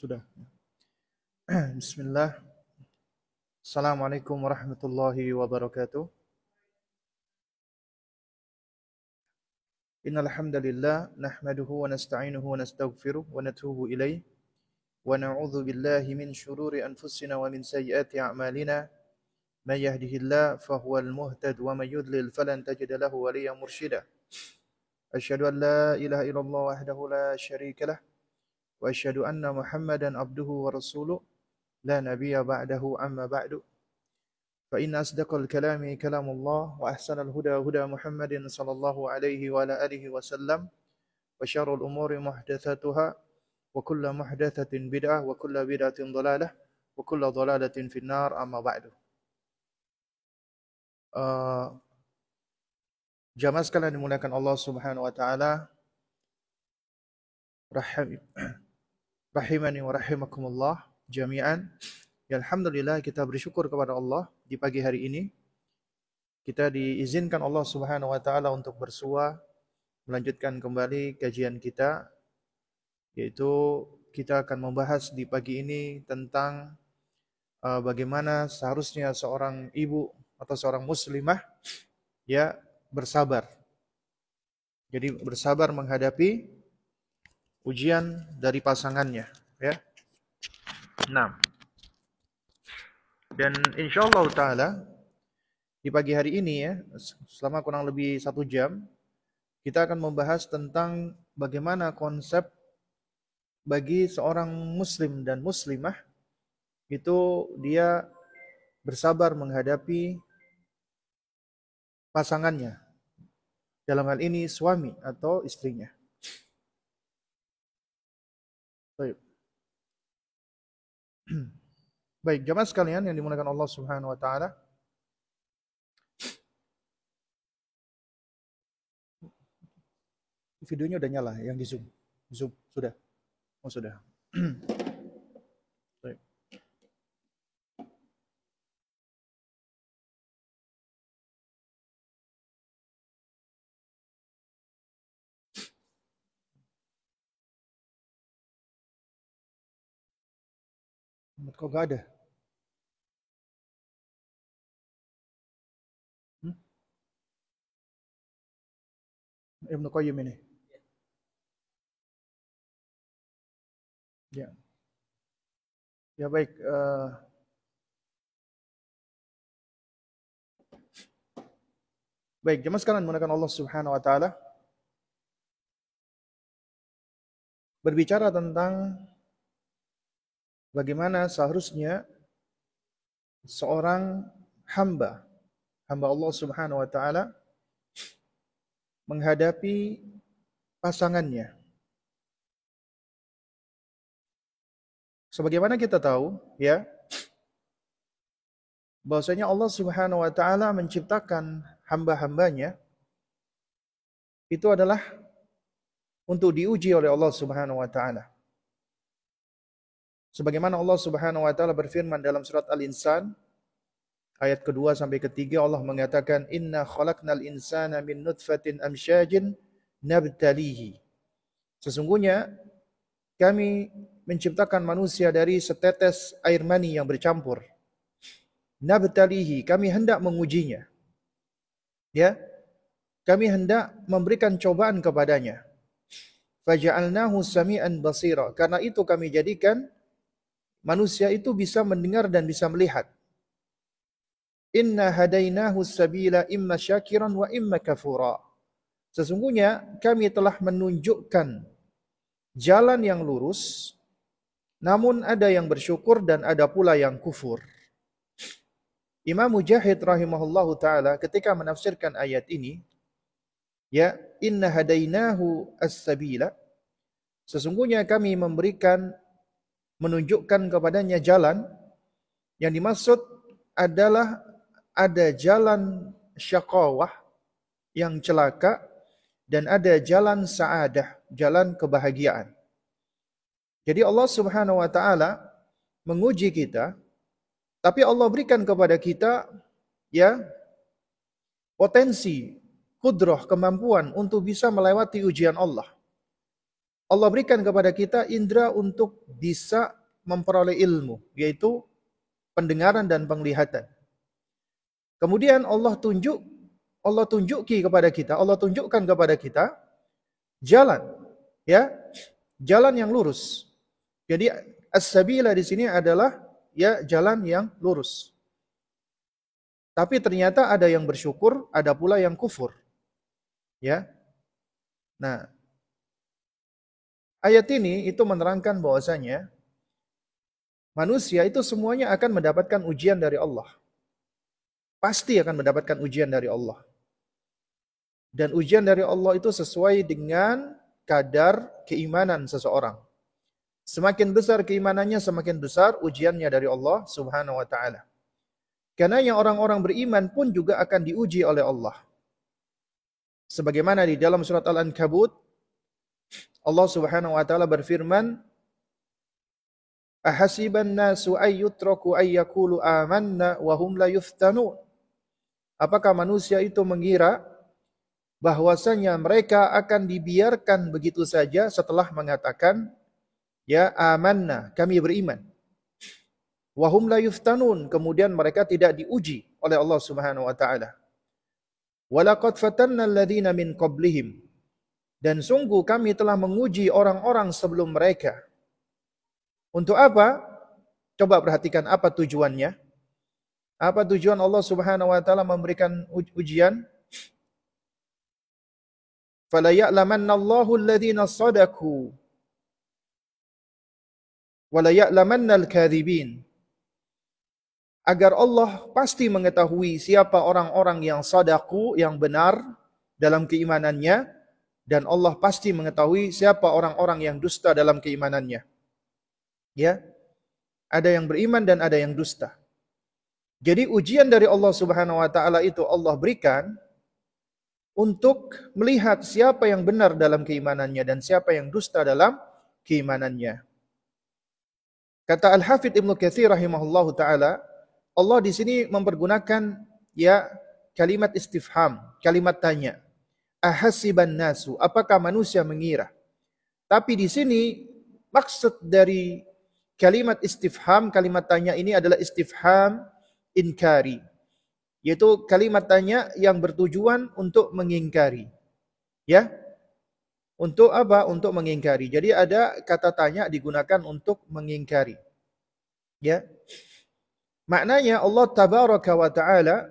Sudah. Bismillah. Assalamualaikum warahmatullahi wabarakatuh. Innal hamdalillah nahmaduhu wa nasta'inuhu wa nastaghfiruh wa min shururi anfusina min sayyiati a'malina may yahdihillahu fahuwal wa may yudlil falan tajida lahu waliyyan mursyida. Asyhadu ilaha illallah wahdahu la syarika وأشهد أن محمدا عبده ورسوله. لا نبي بعده أما بعد. فإن أصدق الكلام كلام الله وأحسن الهدى هدى محمد صلى الله عليه وعلى آله وسلم وشر الأمور محدثاتها وكل محدثة بدعة وكل بدعة ضلالة وكل ضلالة في النار أما بعد. Jamaah sekalian dimuliakan Allah Subhanahu wa taala. Rahim rahimani wa rahimakumullah jami'an. Ya alhamdulillah kita bersyukur kepada Allah di pagi hari ini. Kita diizinkan Allah Subhanahu wa taala untuk bersua melanjutkan kembali kajian kita yaitu kita akan membahas di pagi ini tentang uh, bagaimana seharusnya seorang ibu atau seorang muslimah ya bersabar. Jadi bersabar menghadapi ujian dari pasangannya ya. Nah. Dan insya Allah taala di pagi hari ini ya, selama kurang lebih satu jam, kita akan membahas tentang bagaimana konsep bagi seorang muslim dan muslimah itu dia bersabar menghadapi pasangannya. Dalam hal ini suami atau istrinya. Baik. Baik, jamaah sekalian yang dimuliakan Allah Subhanahu wa taala. Videonya udah nyala yang di Zoom. Zoom sudah. Oh, sudah. Baik. Kok gak ada? Hmm? Ibnu Qayyim ini. Ya. Ya baik. Uh, baik, jemaah sekalian menggunakan Allah Subhanahu wa taala berbicara tentang bagaimana seharusnya seorang hamba hamba Allah Subhanahu wa taala menghadapi pasangannya. Sebagaimana kita tahu, ya, bahwasanya Allah Subhanahu wa taala menciptakan hamba-hambanya itu adalah untuk diuji oleh Allah Subhanahu wa taala. Sebagaimana Allah Subhanahu wa taala berfirman dalam surat Al-Insan ayat kedua sampai ketiga Allah mengatakan inna khalaqnal insana min nutfatin amsyajin nabtalihi. Sesungguhnya kami menciptakan manusia dari setetes air mani yang bercampur. Nabtalihi, kami hendak mengujinya. Ya. Kami hendak memberikan cobaan kepadanya. Faja'alnahu sami'an basira. Karena itu kami jadikan manusia itu bisa mendengar dan bisa melihat. Inna hadainahu sabila imma syakiran wa imma kafura. Sesungguhnya kami telah menunjukkan jalan yang lurus, namun ada yang bersyukur dan ada pula yang kufur. Imam Mujahid rahimahullahu taala ketika menafsirkan ayat ini, ya inna hadainahu as-sabila sesungguhnya kami memberikan menunjukkan kepadanya jalan yang dimaksud adalah ada jalan syakawah yang celaka dan ada jalan saadah, jalan kebahagiaan. Jadi Allah Subhanahu wa taala menguji kita tapi Allah berikan kepada kita ya potensi, kudroh, kemampuan untuk bisa melewati ujian Allah. Allah berikan kepada kita indera untuk bisa memperoleh ilmu, yaitu pendengaran dan penglihatan. Kemudian Allah tunjuk, Allah tunjuki kepada kita, Allah tunjukkan kepada kita jalan, ya, jalan yang lurus. Jadi as-sabila di sini adalah ya jalan yang lurus. Tapi ternyata ada yang bersyukur, ada pula yang kufur. Ya. Nah, Ayat ini itu menerangkan bahwasanya manusia itu semuanya akan mendapatkan ujian dari Allah. Pasti akan mendapatkan ujian dari Allah. Dan ujian dari Allah itu sesuai dengan kadar keimanan seseorang. Semakin besar keimanannya, semakin besar ujiannya dari Allah Subhanahu wa taala. Karena yang orang-orang beriman pun juga akan diuji oleh Allah. Sebagaimana di dalam surat Al-Ankabut Allah Subhanahu wa taala berfirman, "Ahasiban nasu ay yutraku ay yaqulu amanna wa hum la yuftanun." Apakah manusia itu mengira bahwasanya mereka akan dibiarkan begitu saja setelah mengatakan, "Ya amanna, kami beriman." Wahum la yuftanun, kemudian mereka tidak diuji oleh Allah Subhanahu wa taala. Walaqad fatanna alladhina min qablihim dan sungguh kami telah menguji orang-orang sebelum mereka. Untuk apa? Coba perhatikan apa tujuannya. Apa tujuan Allah Subhanahu wa taala memberikan ujian? Fala ya'lamanna Allahu alladhina sadaku wa la ya'lamanna al-kadhibin. Agar Allah pasti mengetahui siapa orang-orang yang sadaku, yang benar dalam keimanannya, dan Allah pasti mengetahui siapa orang-orang yang dusta dalam keimanannya. Ya. Ada yang beriman dan ada yang dusta. Jadi ujian dari Allah Subhanahu wa taala itu Allah berikan untuk melihat siapa yang benar dalam keimanannya dan siapa yang dusta dalam keimanannya. Kata Al-Hafidh Ibnu Katsir rahimahullahu taala, Allah di sini mempergunakan ya kalimat istifham, kalimat tanya ahasiban nasu, apakah manusia mengira? Tapi di sini maksud dari kalimat istifham, kalimat tanya ini adalah istifham inkari. Yaitu kalimat tanya yang bertujuan untuk mengingkari. Ya. Untuk apa? Untuk mengingkari. Jadi ada kata tanya digunakan untuk mengingkari. Ya. Maknanya Allah tabaraka wa taala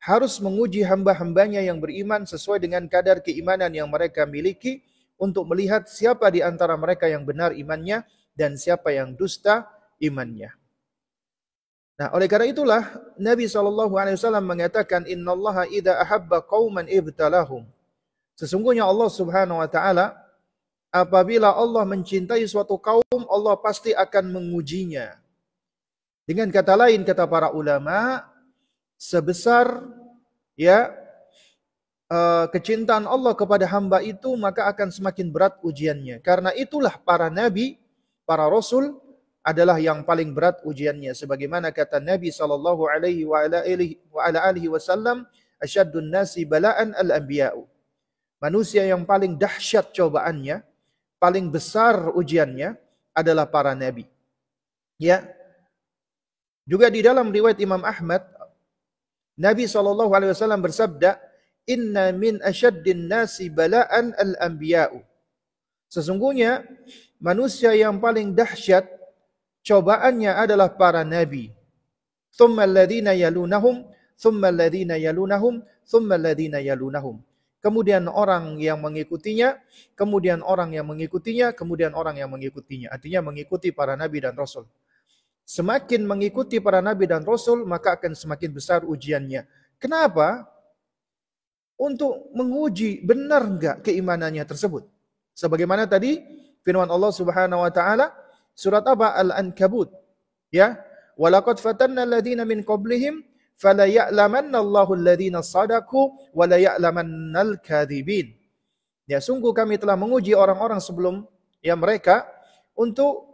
harus menguji hamba-hambanya yang beriman sesuai dengan kadar keimanan yang mereka miliki untuk melihat siapa di antara mereka yang benar imannya dan siapa yang dusta imannya. Nah, oleh karena itulah Nabi SAW mengatakan innallaha idza ahabba qauman ibtalahum. Sesungguhnya Allah Subhanahu wa taala apabila Allah mencintai suatu kaum, Allah pasti akan mengujinya. Dengan kata lain kata para ulama, sebesar ya uh, kecintaan Allah kepada hamba itu maka akan semakin berat ujiannya. Karena itulah para nabi, para rasul adalah yang paling berat ujiannya sebagaimana kata Nabi sallallahu alaihi wa ala alihi wasallam asyaddun nasi bala'an al-anbiya'u. Manusia yang paling dahsyat cobaannya, paling besar ujiannya adalah para nabi. Ya. Juga di dalam riwayat Imam Ahmad Nabi SAW bersabda, Inna min asyaddin nasi bala'an al-anbiya'u. Sesungguhnya manusia yang paling dahsyat cobaannya adalah para nabi. Thumma alladhina yalunahum, thumma alladhina yalunahum, thumma alladhina yalunahum. Kemudian orang yang mengikutinya, kemudian orang yang mengikutinya, kemudian orang yang mengikutinya. Artinya mengikuti para nabi dan rasul. Semakin mengikuti para nabi dan rasul, maka akan semakin besar ujiannya. Kenapa? Untuk menguji benar enggak keimanannya tersebut. Sebagaimana tadi firman Allah Subhanahu wa taala surat apa? Al-Ankabut. Ya. Walaqad fatanna alladziina min qablihim fala ya'lamanna Allahu alladziina shadaku wa la ya'lamannal kadzibin. Ya, sungguh kami telah menguji orang-orang sebelum ya mereka untuk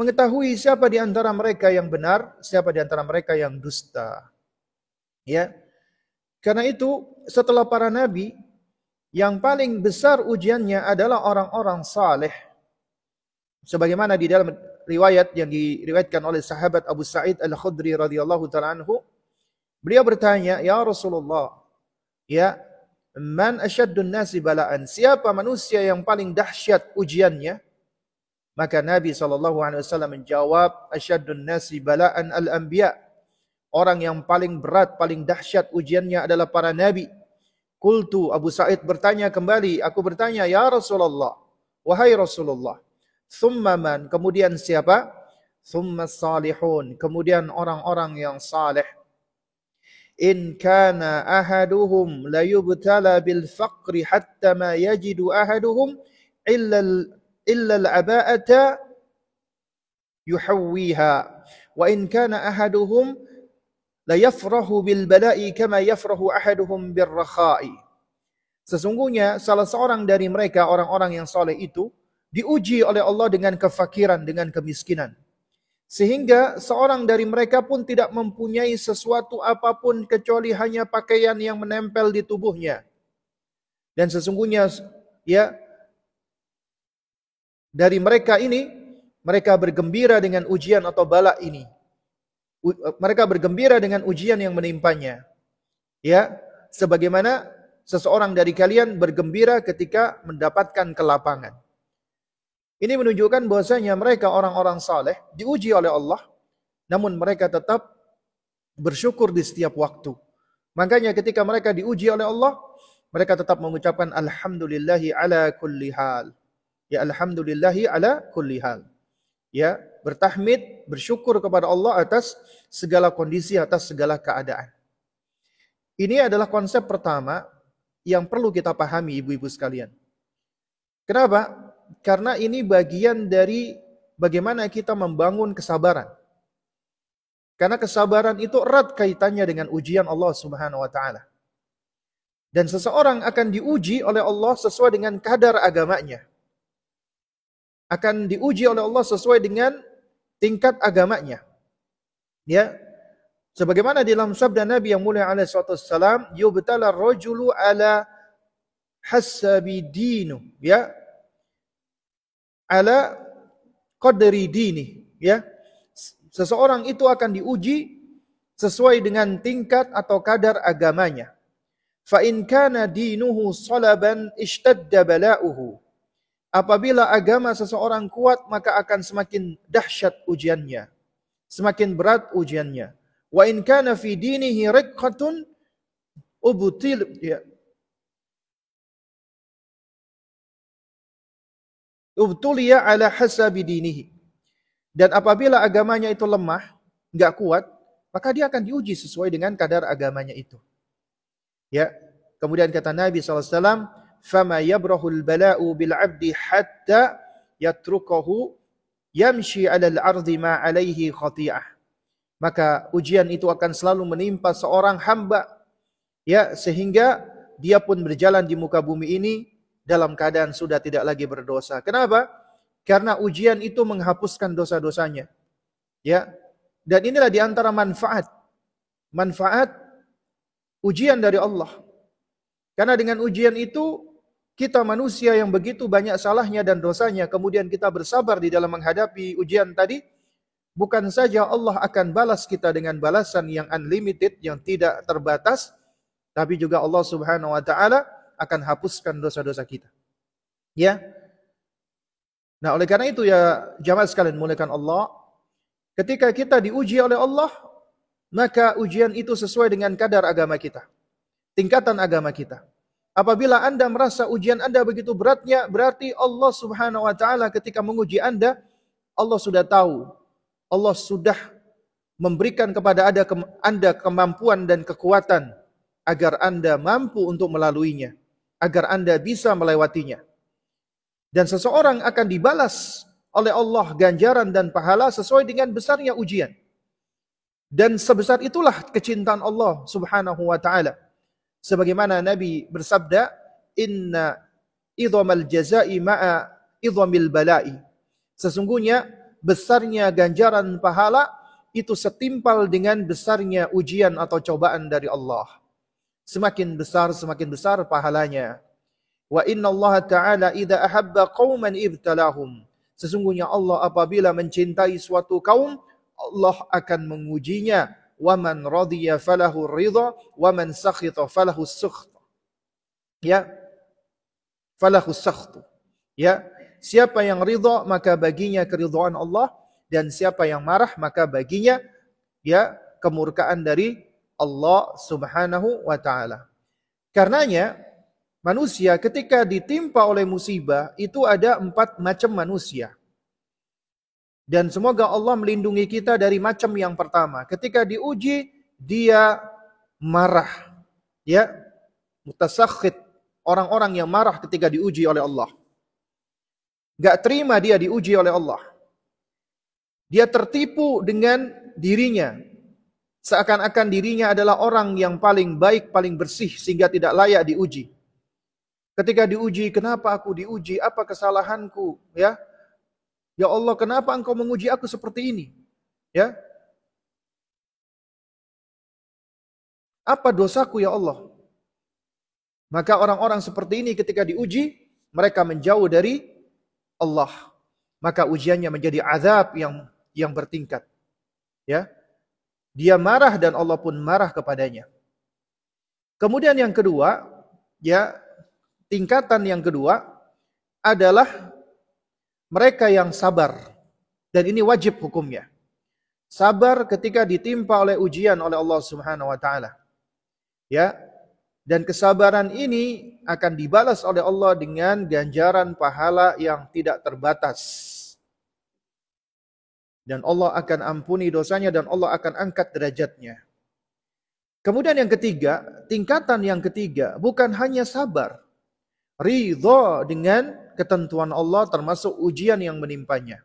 mengetahui siapa di antara mereka yang benar, siapa di antara mereka yang dusta. Ya. Karena itu setelah para nabi yang paling besar ujiannya adalah orang-orang saleh. Sebagaimana di dalam riwayat yang diriwayatkan oleh sahabat Abu Sa'id Al-Khudri radhiyallahu taala anhu, beliau bertanya, "Ya Rasulullah, ya, man asyaddun nasi bala'an? Siapa manusia yang paling dahsyat ujiannya?" Maka Nabi SAW menjawab, Asyadun nasi bala'an al-anbiya. Orang yang paling berat, paling dahsyat ujiannya adalah para nabi. Kultu Abu Sa'id bertanya kembali, aku bertanya, Ya Rasulullah, wahai Rasulullah, thumma man, kemudian siapa? Thumma salihun, kemudian orang-orang yang saleh. In kana ahaduhum la yubtala bil faqri hatta ma yajidu ahaduhum illa illa al-aba'ata yuhawwiha wa in kana ahaduhum la yafrahu bil bala'i kama yafrahu ahaduhum bir rakha'i Sesungguhnya salah seorang dari mereka orang-orang yang soleh itu diuji oleh Allah dengan kefakiran, dengan kemiskinan. Sehingga seorang dari mereka pun tidak mempunyai sesuatu apa pun kecuali hanya pakaian yang menempel di tubuhnya. Dan sesungguhnya ya dari mereka ini, mereka bergembira dengan ujian atau bala ini. Mereka bergembira dengan ujian yang menimpanya. Ya, sebagaimana seseorang dari kalian bergembira ketika mendapatkan kelapangan. Ini menunjukkan bahwasanya mereka orang-orang saleh diuji oleh Allah, namun mereka tetap bersyukur di setiap waktu. Makanya ketika mereka diuji oleh Allah, mereka tetap mengucapkan alhamdulillahi ala kulli hal. Ya alhamdulillahi ala kulli hal. Ya, bertahmid, bersyukur kepada Allah atas segala kondisi, atas segala keadaan. Ini adalah konsep pertama yang perlu kita pahami ibu-ibu sekalian. Kenapa? Karena ini bagian dari bagaimana kita membangun kesabaran. Karena kesabaran itu erat kaitannya dengan ujian Allah Subhanahu wa taala. Dan seseorang akan diuji oleh Allah sesuai dengan kadar agamanya akan diuji oleh Allah sesuai dengan tingkat agamanya. Ya. Sebagaimana dalam sabda Nabi yang mulia alaihi wasallam, yubtala rajulu ala hasabi dinu, ya. Ala qadri dini, ya. Seseorang itu akan diuji sesuai dengan tingkat atau kadar agamanya. Fa in kana dinuhu salaban ishtadda bala'uhu Apabila agama seseorang kuat, maka akan semakin dahsyat ujiannya. Semakin berat ujiannya. Wa in kana fi dinihi riqqatun ubtil ya. Ubtuliya ala hasabi dinihi. Dan apabila agamanya itu lemah, enggak kuat, maka dia akan diuji sesuai dengan kadar agamanya itu. Ya. Kemudian kata Nabi SAW, fama yabrahul bala'u bil 'abdi hatta yatrukahu yamshi 'alal ardi ma 'alaihi. Maka ujian itu akan selalu menimpa seorang hamba ya sehingga dia pun berjalan di muka bumi ini dalam keadaan sudah tidak lagi berdosa. Kenapa? Karena ujian itu menghapuskan dosa-dosanya. Ya. Dan inilah di antara manfaat manfaat ujian dari Allah. Karena dengan ujian itu kita manusia yang begitu banyak salahnya dan dosanya, kemudian kita bersabar di dalam menghadapi ujian tadi, bukan saja Allah akan balas kita dengan balasan yang unlimited, yang tidak terbatas, tapi juga Allah Subhanahu wa taala akan hapuskan dosa-dosa kita. Ya. Nah, oleh karena itu ya jamaah sekalian muliakan Allah, ketika kita diuji oleh Allah, maka ujian itu sesuai dengan kadar agama kita. Tingkatan agama kita. Apabila Anda merasa ujian Anda begitu beratnya, berarti Allah Subhanahu wa taala ketika menguji Anda, Allah sudah tahu. Allah sudah memberikan kepada Anda kemampuan dan kekuatan agar Anda mampu untuk melaluinya, agar Anda bisa melewatinya. Dan seseorang akan dibalas oleh Allah ganjaran dan pahala sesuai dengan besarnya ujian. Dan sebesar itulah kecintaan Allah Subhanahu wa taala Sebagaimana Nabi bersabda, "Inna idhamal jazai ma'a idhamil bala'i." Sesungguhnya besarnya ganjaran pahala itu setimpal dengan besarnya ujian atau cobaan dari Allah. Semakin besar, semakin besar pahalanya. Wa inna Allah Ta'ala idha ahabba qawman ibtalahum. Sesungguhnya Allah apabila mencintai suatu kaum, Allah akan mengujinya. Wa man radiya falahu ridha, wa man sakhita falahu sukht. Ya. Falahu sukht. Ya. Siapa yang ridha maka baginya keridhaan Allah dan siapa yang marah maka baginya ya kemurkaan dari Allah Subhanahu wa taala. Karenanya manusia ketika ditimpa oleh musibah itu ada empat macam manusia. Dan semoga Allah melindungi kita dari macam yang pertama. Ketika diuji, dia marah. Ya, mutasakhit. Orang-orang yang marah ketika diuji oleh Allah. Gak terima dia diuji oleh Allah. Dia tertipu dengan dirinya. Seakan-akan dirinya adalah orang yang paling baik, paling bersih sehingga tidak layak diuji. Ketika diuji, kenapa aku diuji? Apa kesalahanku? Ya, ya Allah, kenapa Engkau menguji aku seperti ini? Ya, apa dosaku ya Allah? Maka orang-orang seperti ini ketika diuji, mereka menjauh dari Allah. Maka ujiannya menjadi azab yang yang bertingkat. Ya. Dia marah dan Allah pun marah kepadanya. Kemudian yang kedua, ya tingkatan yang kedua adalah mereka yang sabar. Dan ini wajib hukumnya. Sabar ketika ditimpa oleh ujian oleh Allah Subhanahu wa taala. Ya. Dan kesabaran ini akan dibalas oleh Allah dengan ganjaran pahala yang tidak terbatas. Dan Allah akan ampuni dosanya dan Allah akan angkat derajatnya. Kemudian yang ketiga, tingkatan yang ketiga bukan hanya sabar, ridho dengan ketentuan Allah termasuk ujian yang menimpanya.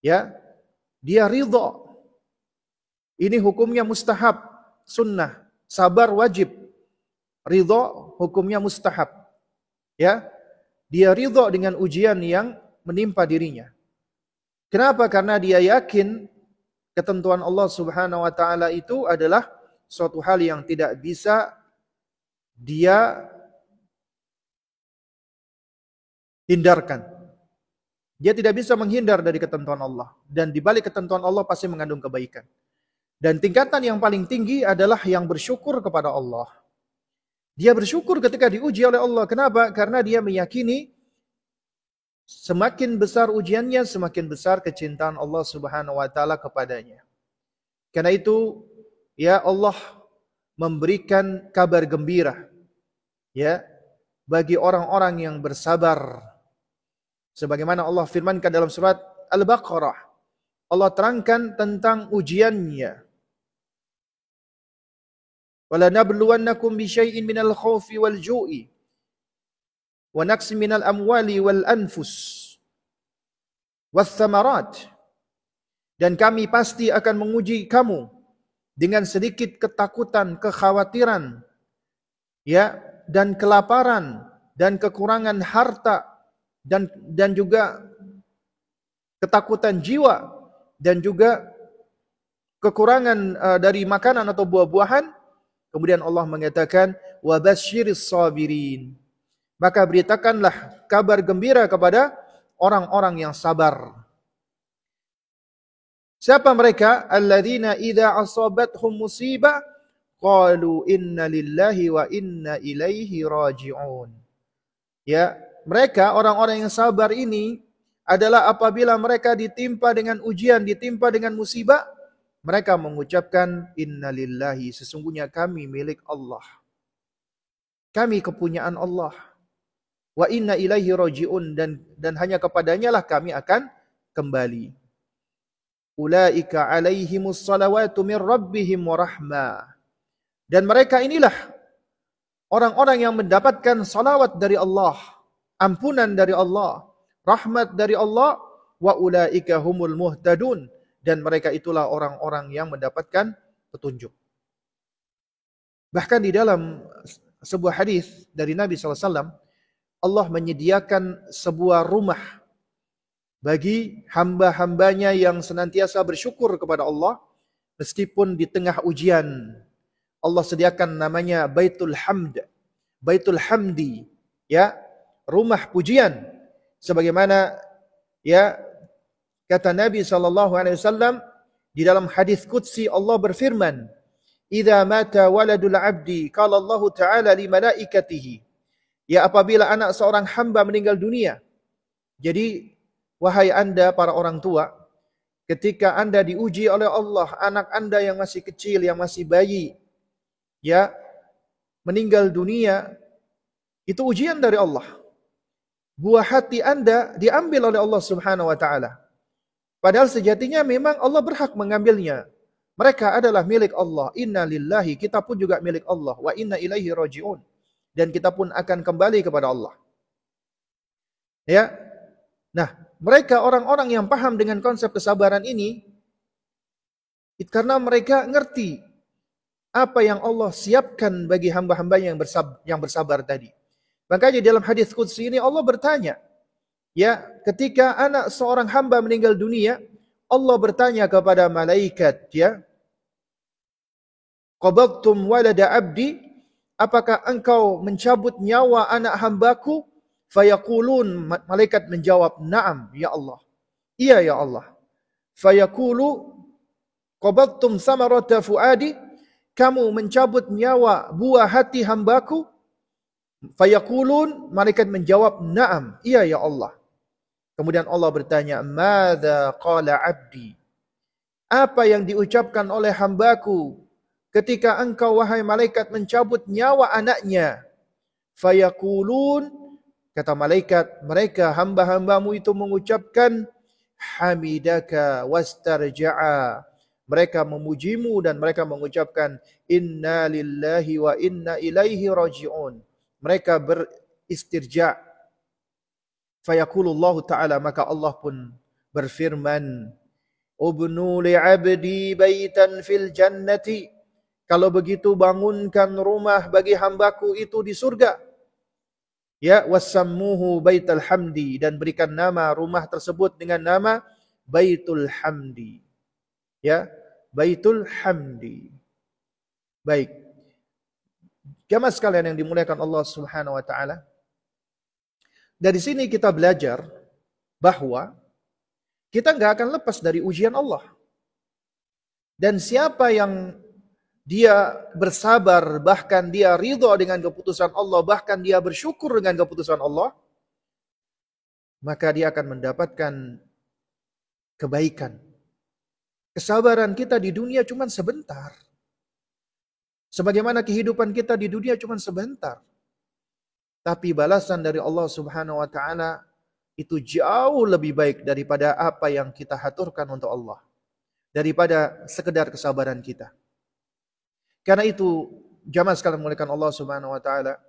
Ya, dia ridho. Ini hukumnya mustahab, sunnah, sabar wajib. Ridho hukumnya mustahab. Ya, dia ridho dengan ujian yang menimpa dirinya. Kenapa? Karena dia yakin ketentuan Allah Subhanahu wa taala itu adalah suatu hal yang tidak bisa dia hindarkan. Dia tidak bisa menghindar dari ketentuan Allah. Dan di balik ketentuan Allah pasti mengandung kebaikan. Dan tingkatan yang paling tinggi adalah yang bersyukur kepada Allah. Dia bersyukur ketika diuji oleh Allah. Kenapa? Karena dia meyakini semakin besar ujiannya, semakin besar kecintaan Allah Subhanahu wa taala kepadanya. Karena itu, ya Allah memberikan kabar gembira ya bagi orang-orang yang bersabar Sebagaimana Allah firmankan dalam surat Al-Baqarah. Allah terangkan tentang ujiannya. Wala nabluwannakum bi syai'in minal khawfi wal ju'i wa naqsin minal amwali wal anfus was thamarat. Dan kami pasti akan menguji kamu dengan sedikit ketakutan, kekhawatiran, ya, dan kelaparan dan kekurangan harta dan dan juga ketakutan jiwa dan juga kekurangan uh, dari makanan atau buah-buahan kemudian Allah mengatakan wabasyiris sabirin maka beritakanlah kabar gembira kepada orang-orang yang sabar Siapa mereka? Alladzina idza asabathum musibah qalu inna lillahi wa inna ilaihi raji'un. Ya, mereka orang-orang yang sabar ini adalah apabila mereka ditimpa dengan ujian, ditimpa dengan musibah, mereka mengucapkan innalillahi sesungguhnya kami milik Allah. Kami kepunyaan Allah. Wa inna ilaihi rajiun dan dan hanya kepadanya lah kami akan kembali. Ulaika alaihimus salawatu min rabbihim wa rahmah. Dan mereka inilah orang-orang yang mendapatkan salawat dari Allah ampunan dari Allah, rahmat dari Allah, wa ulaika humul muhtadun dan mereka itulah orang-orang yang mendapatkan petunjuk. Bahkan di dalam sebuah hadis dari Nabi SAW, Allah menyediakan sebuah rumah bagi hamba-hambanya yang senantiasa bersyukur kepada Allah meskipun di tengah ujian. Allah sediakan namanya Baitul Hamd, Baitul Hamdi, ya rumah pujian sebagaimana ya kata Nabi sallallahu alaihi wasallam di dalam hadis qudsi Allah berfirman "Idza mata waladul 'abdi qala Allah taala li malaikatihi" Ya apabila anak seorang hamba meninggal dunia. Jadi wahai Anda para orang tua, ketika Anda diuji oleh Allah, anak Anda yang masih kecil, yang masih bayi, ya meninggal dunia, itu ujian dari Allah. Buah hati Anda diambil oleh Allah Subhanahu wa taala. Padahal sejatinya memang Allah berhak mengambilnya. Mereka adalah milik Allah. Inna lillahi, kita pun juga milik Allah. Wa inna ilaihi raji'un dan kita pun akan kembali kepada Allah. Ya. Nah, mereka orang-orang yang paham dengan konsep kesabaran ini karena mereka ngerti apa yang Allah siapkan bagi hamba-hamba yang bersabar, yang bersabar tadi. Makanya dalam hadis qudsi ini Allah bertanya, ya, ketika anak seorang hamba meninggal dunia, Allah bertanya kepada malaikat, ya, Qabadtum walada abdi apakah engkau mencabut nyawa anak hambaku? Fayaqulun, malaikat menjawab, Naam, ya Allah. Iya, ya Allah. Fayaqulu, Qabattum samarata fuadi, kamu mencabut nyawa buah hati hambaku? Fayaqulun, malaikat menjawab, Naam, iya, ya Allah. Kemudian Allah bertanya, Mada qala abdi? Apa yang diucapkan oleh hambaku ketika engkau wahai malaikat mencabut nyawa anaknya fayakulun kata malaikat mereka hamba-hambamu itu mengucapkan hamidaka wastarja'a mereka memujimu dan mereka mengucapkan inna lillahi wa inna ilaihi raji'un mereka beristirja fayakulullahu ta'ala maka Allah pun berfirman ubnu li'abdi baitan fil jannati kalau begitu bangunkan rumah bagi hambaku itu di surga. Ya, wasammuhu baitul hamdi dan berikan nama rumah tersebut dengan nama Baitul Hamdi. Ya, Baitul Hamdi. Baik. Jamaah sekalian yang dimuliakan Allah Subhanahu wa taala. Dari sini kita belajar bahwa kita nggak akan lepas dari ujian Allah. Dan siapa yang dia bersabar, bahkan dia ridho dengan keputusan Allah, bahkan dia bersyukur dengan keputusan Allah, maka dia akan mendapatkan kebaikan. Kesabaran kita di dunia cuma sebentar. Sebagaimana kehidupan kita di dunia cuma sebentar. Tapi balasan dari Allah Subhanahu wa taala itu jauh lebih baik daripada apa yang kita haturkan untuk Allah. Daripada sekedar kesabaran kita. Karena itu jamaah sekalian muliakan Allah Subhanahu wa taala.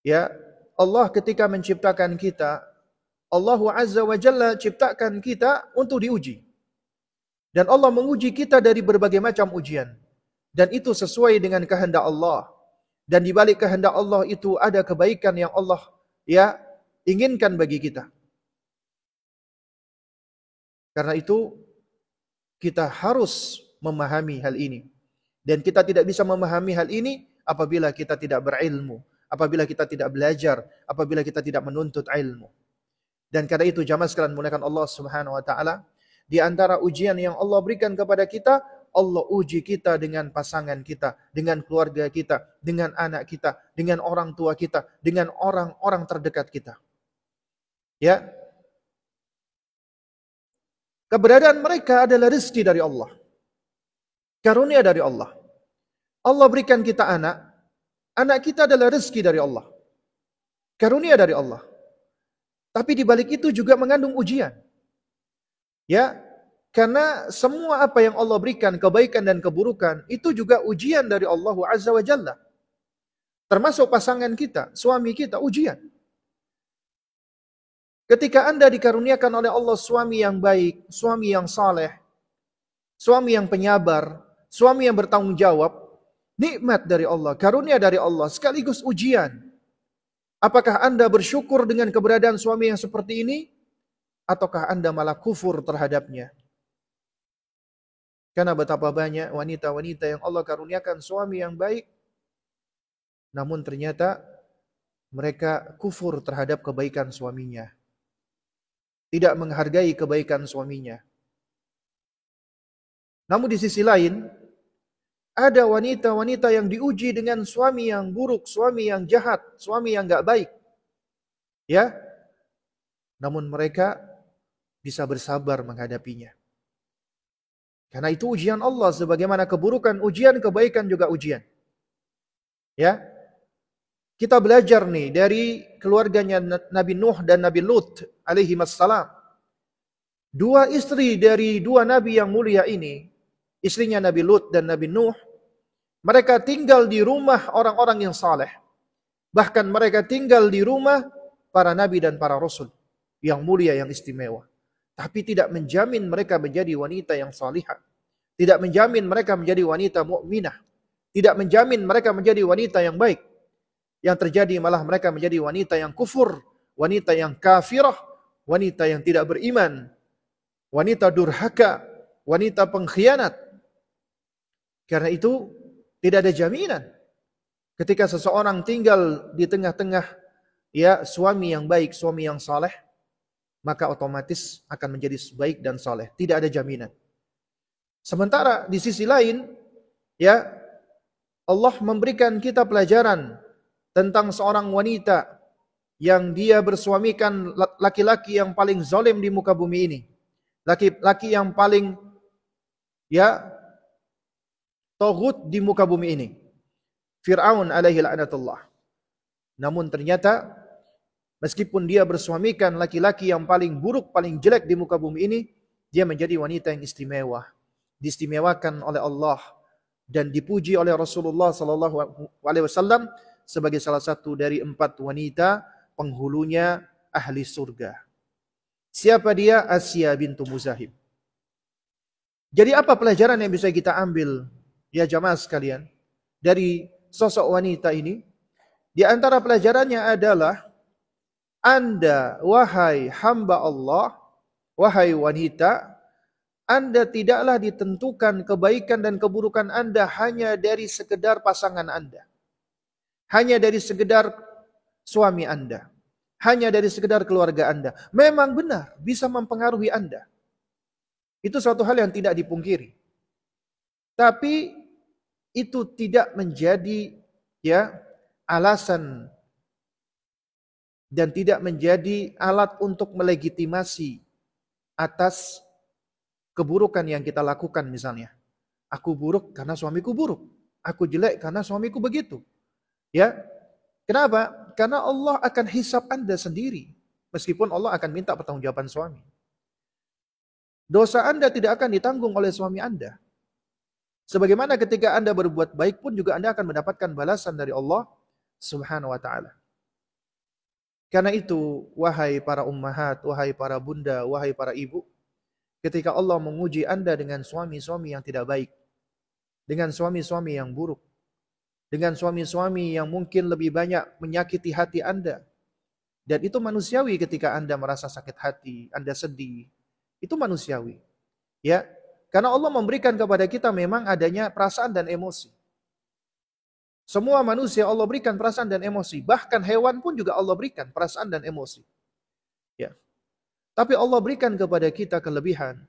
Ya, Allah ketika menciptakan kita, Allah Azza wa Jalla ciptakan kita untuk diuji. Dan Allah menguji kita dari berbagai macam ujian. Dan itu sesuai dengan kehendak Allah. Dan di balik kehendak Allah itu ada kebaikan yang Allah ya inginkan bagi kita. Karena itu kita harus memahami hal ini. Dan kita tidak bisa memahami hal ini apabila kita tidak berilmu, apabila kita tidak belajar, apabila kita tidak menuntut ilmu. Dan karena itu jamaah sekalian menggunakan Allah Subhanahu wa taala, di antara ujian yang Allah berikan kepada kita, Allah uji kita dengan pasangan kita, dengan keluarga kita, dengan anak kita, dengan orang tua kita, dengan orang-orang terdekat kita. Ya. Keberadaan mereka adalah rezeki dari Allah. Karunia dari Allah. Allah berikan kita anak, anak kita adalah rezeki dari Allah. Karunia dari Allah. Tapi di balik itu juga mengandung ujian. Ya, karena semua apa yang Allah berikan, kebaikan dan keburukan, itu juga ujian dari Allah Azza wa Jalla. Termasuk pasangan kita, suami kita, ujian. Ketika Anda dikaruniakan oleh Allah suami yang baik, suami yang saleh, suami yang penyabar, suami yang bertanggung jawab, Nikmat dari Allah, karunia dari Allah, sekaligus ujian. Apakah Anda bersyukur dengan keberadaan suami yang seperti ini? Ataukah Anda malah kufur terhadapnya? Karena betapa banyak wanita-wanita yang Allah karuniakan suami yang baik, namun ternyata mereka kufur terhadap kebaikan suaminya. Tidak menghargai kebaikan suaminya. Namun di sisi lain, ada wanita-wanita yang diuji dengan suami yang buruk, suami yang jahat, suami yang gak baik. Ya, namun mereka bisa bersabar menghadapinya. Karena itu ujian Allah sebagaimana keburukan ujian, kebaikan juga ujian. Ya. Kita belajar nih dari keluarganya Nabi Nuh dan Nabi Lut alaihi wassalam. Dua istri dari dua nabi yang mulia ini, istrinya Nabi Lut dan Nabi Nuh, mereka tinggal di rumah orang-orang yang saleh. Bahkan mereka tinggal di rumah para nabi dan para rasul yang mulia yang istimewa. Tapi tidak menjamin mereka menjadi wanita yang salihah. Tidak menjamin mereka menjadi wanita mukminah. Tidak menjamin mereka menjadi wanita yang baik. Yang terjadi malah mereka menjadi wanita yang kufur, wanita yang kafirah, wanita yang tidak beriman, wanita durhaka, wanita pengkhianat. Karena itu tidak ada jaminan ketika seseorang tinggal di tengah-tengah ya suami yang baik, suami yang saleh, maka otomatis akan menjadi baik dan soleh. Tidak ada jaminan. Sementara di sisi lain, ya Allah memberikan kita pelajaran tentang seorang wanita yang dia bersuamikan laki-laki yang paling zalim di muka bumi ini. Laki-laki yang paling ya togut di muka bumi ini. Fir'aun alaihi la'natullah. Namun ternyata Meskipun dia bersuamikan laki-laki yang paling buruk, paling jelek di muka bumi ini, dia menjadi wanita yang istimewa, diistimewakan oleh Allah dan dipuji oleh Rasulullah sallallahu alaihi wasallam sebagai salah satu dari empat wanita penghulunya ahli surga. Siapa dia? Asia bintu Muzahib. Jadi apa pelajaran yang bisa kita ambil ya jamaah sekalian dari sosok wanita ini? Di antara pelajarannya adalah anda, wahai hamba Allah, wahai wanita, Anda tidaklah ditentukan kebaikan dan keburukan Anda hanya dari sekedar pasangan Anda. Hanya dari sekedar suami Anda. Hanya dari sekedar keluarga Anda. Memang benar, bisa mempengaruhi Anda. Itu suatu hal yang tidak dipungkiri. Tapi itu tidak menjadi ya alasan dan tidak menjadi alat untuk melegitimasi atas keburukan yang kita lakukan misalnya. Aku buruk karena suamiku buruk. Aku jelek karena suamiku begitu. Ya. Kenapa? Karena Allah akan hisap Anda sendiri. Meskipun Allah akan minta pertanggungjawaban suami. Dosa Anda tidak akan ditanggung oleh suami Anda. Sebagaimana ketika Anda berbuat baik pun juga Anda akan mendapatkan balasan dari Allah Subhanahu wa taala. Karena itu, wahai para ummahat, wahai para bunda, wahai para ibu, ketika Allah menguji Anda dengan suami-suami yang tidak baik, dengan suami-suami yang buruk, dengan suami-suami yang mungkin lebih banyak menyakiti hati Anda, dan itu manusiawi ketika Anda merasa sakit hati, Anda sedih, itu manusiawi. Ya, karena Allah memberikan kepada kita memang adanya perasaan dan emosi. Semua manusia Allah berikan perasaan dan emosi. Bahkan hewan pun juga Allah berikan perasaan dan emosi. Ya. Tapi Allah berikan kepada kita kelebihan.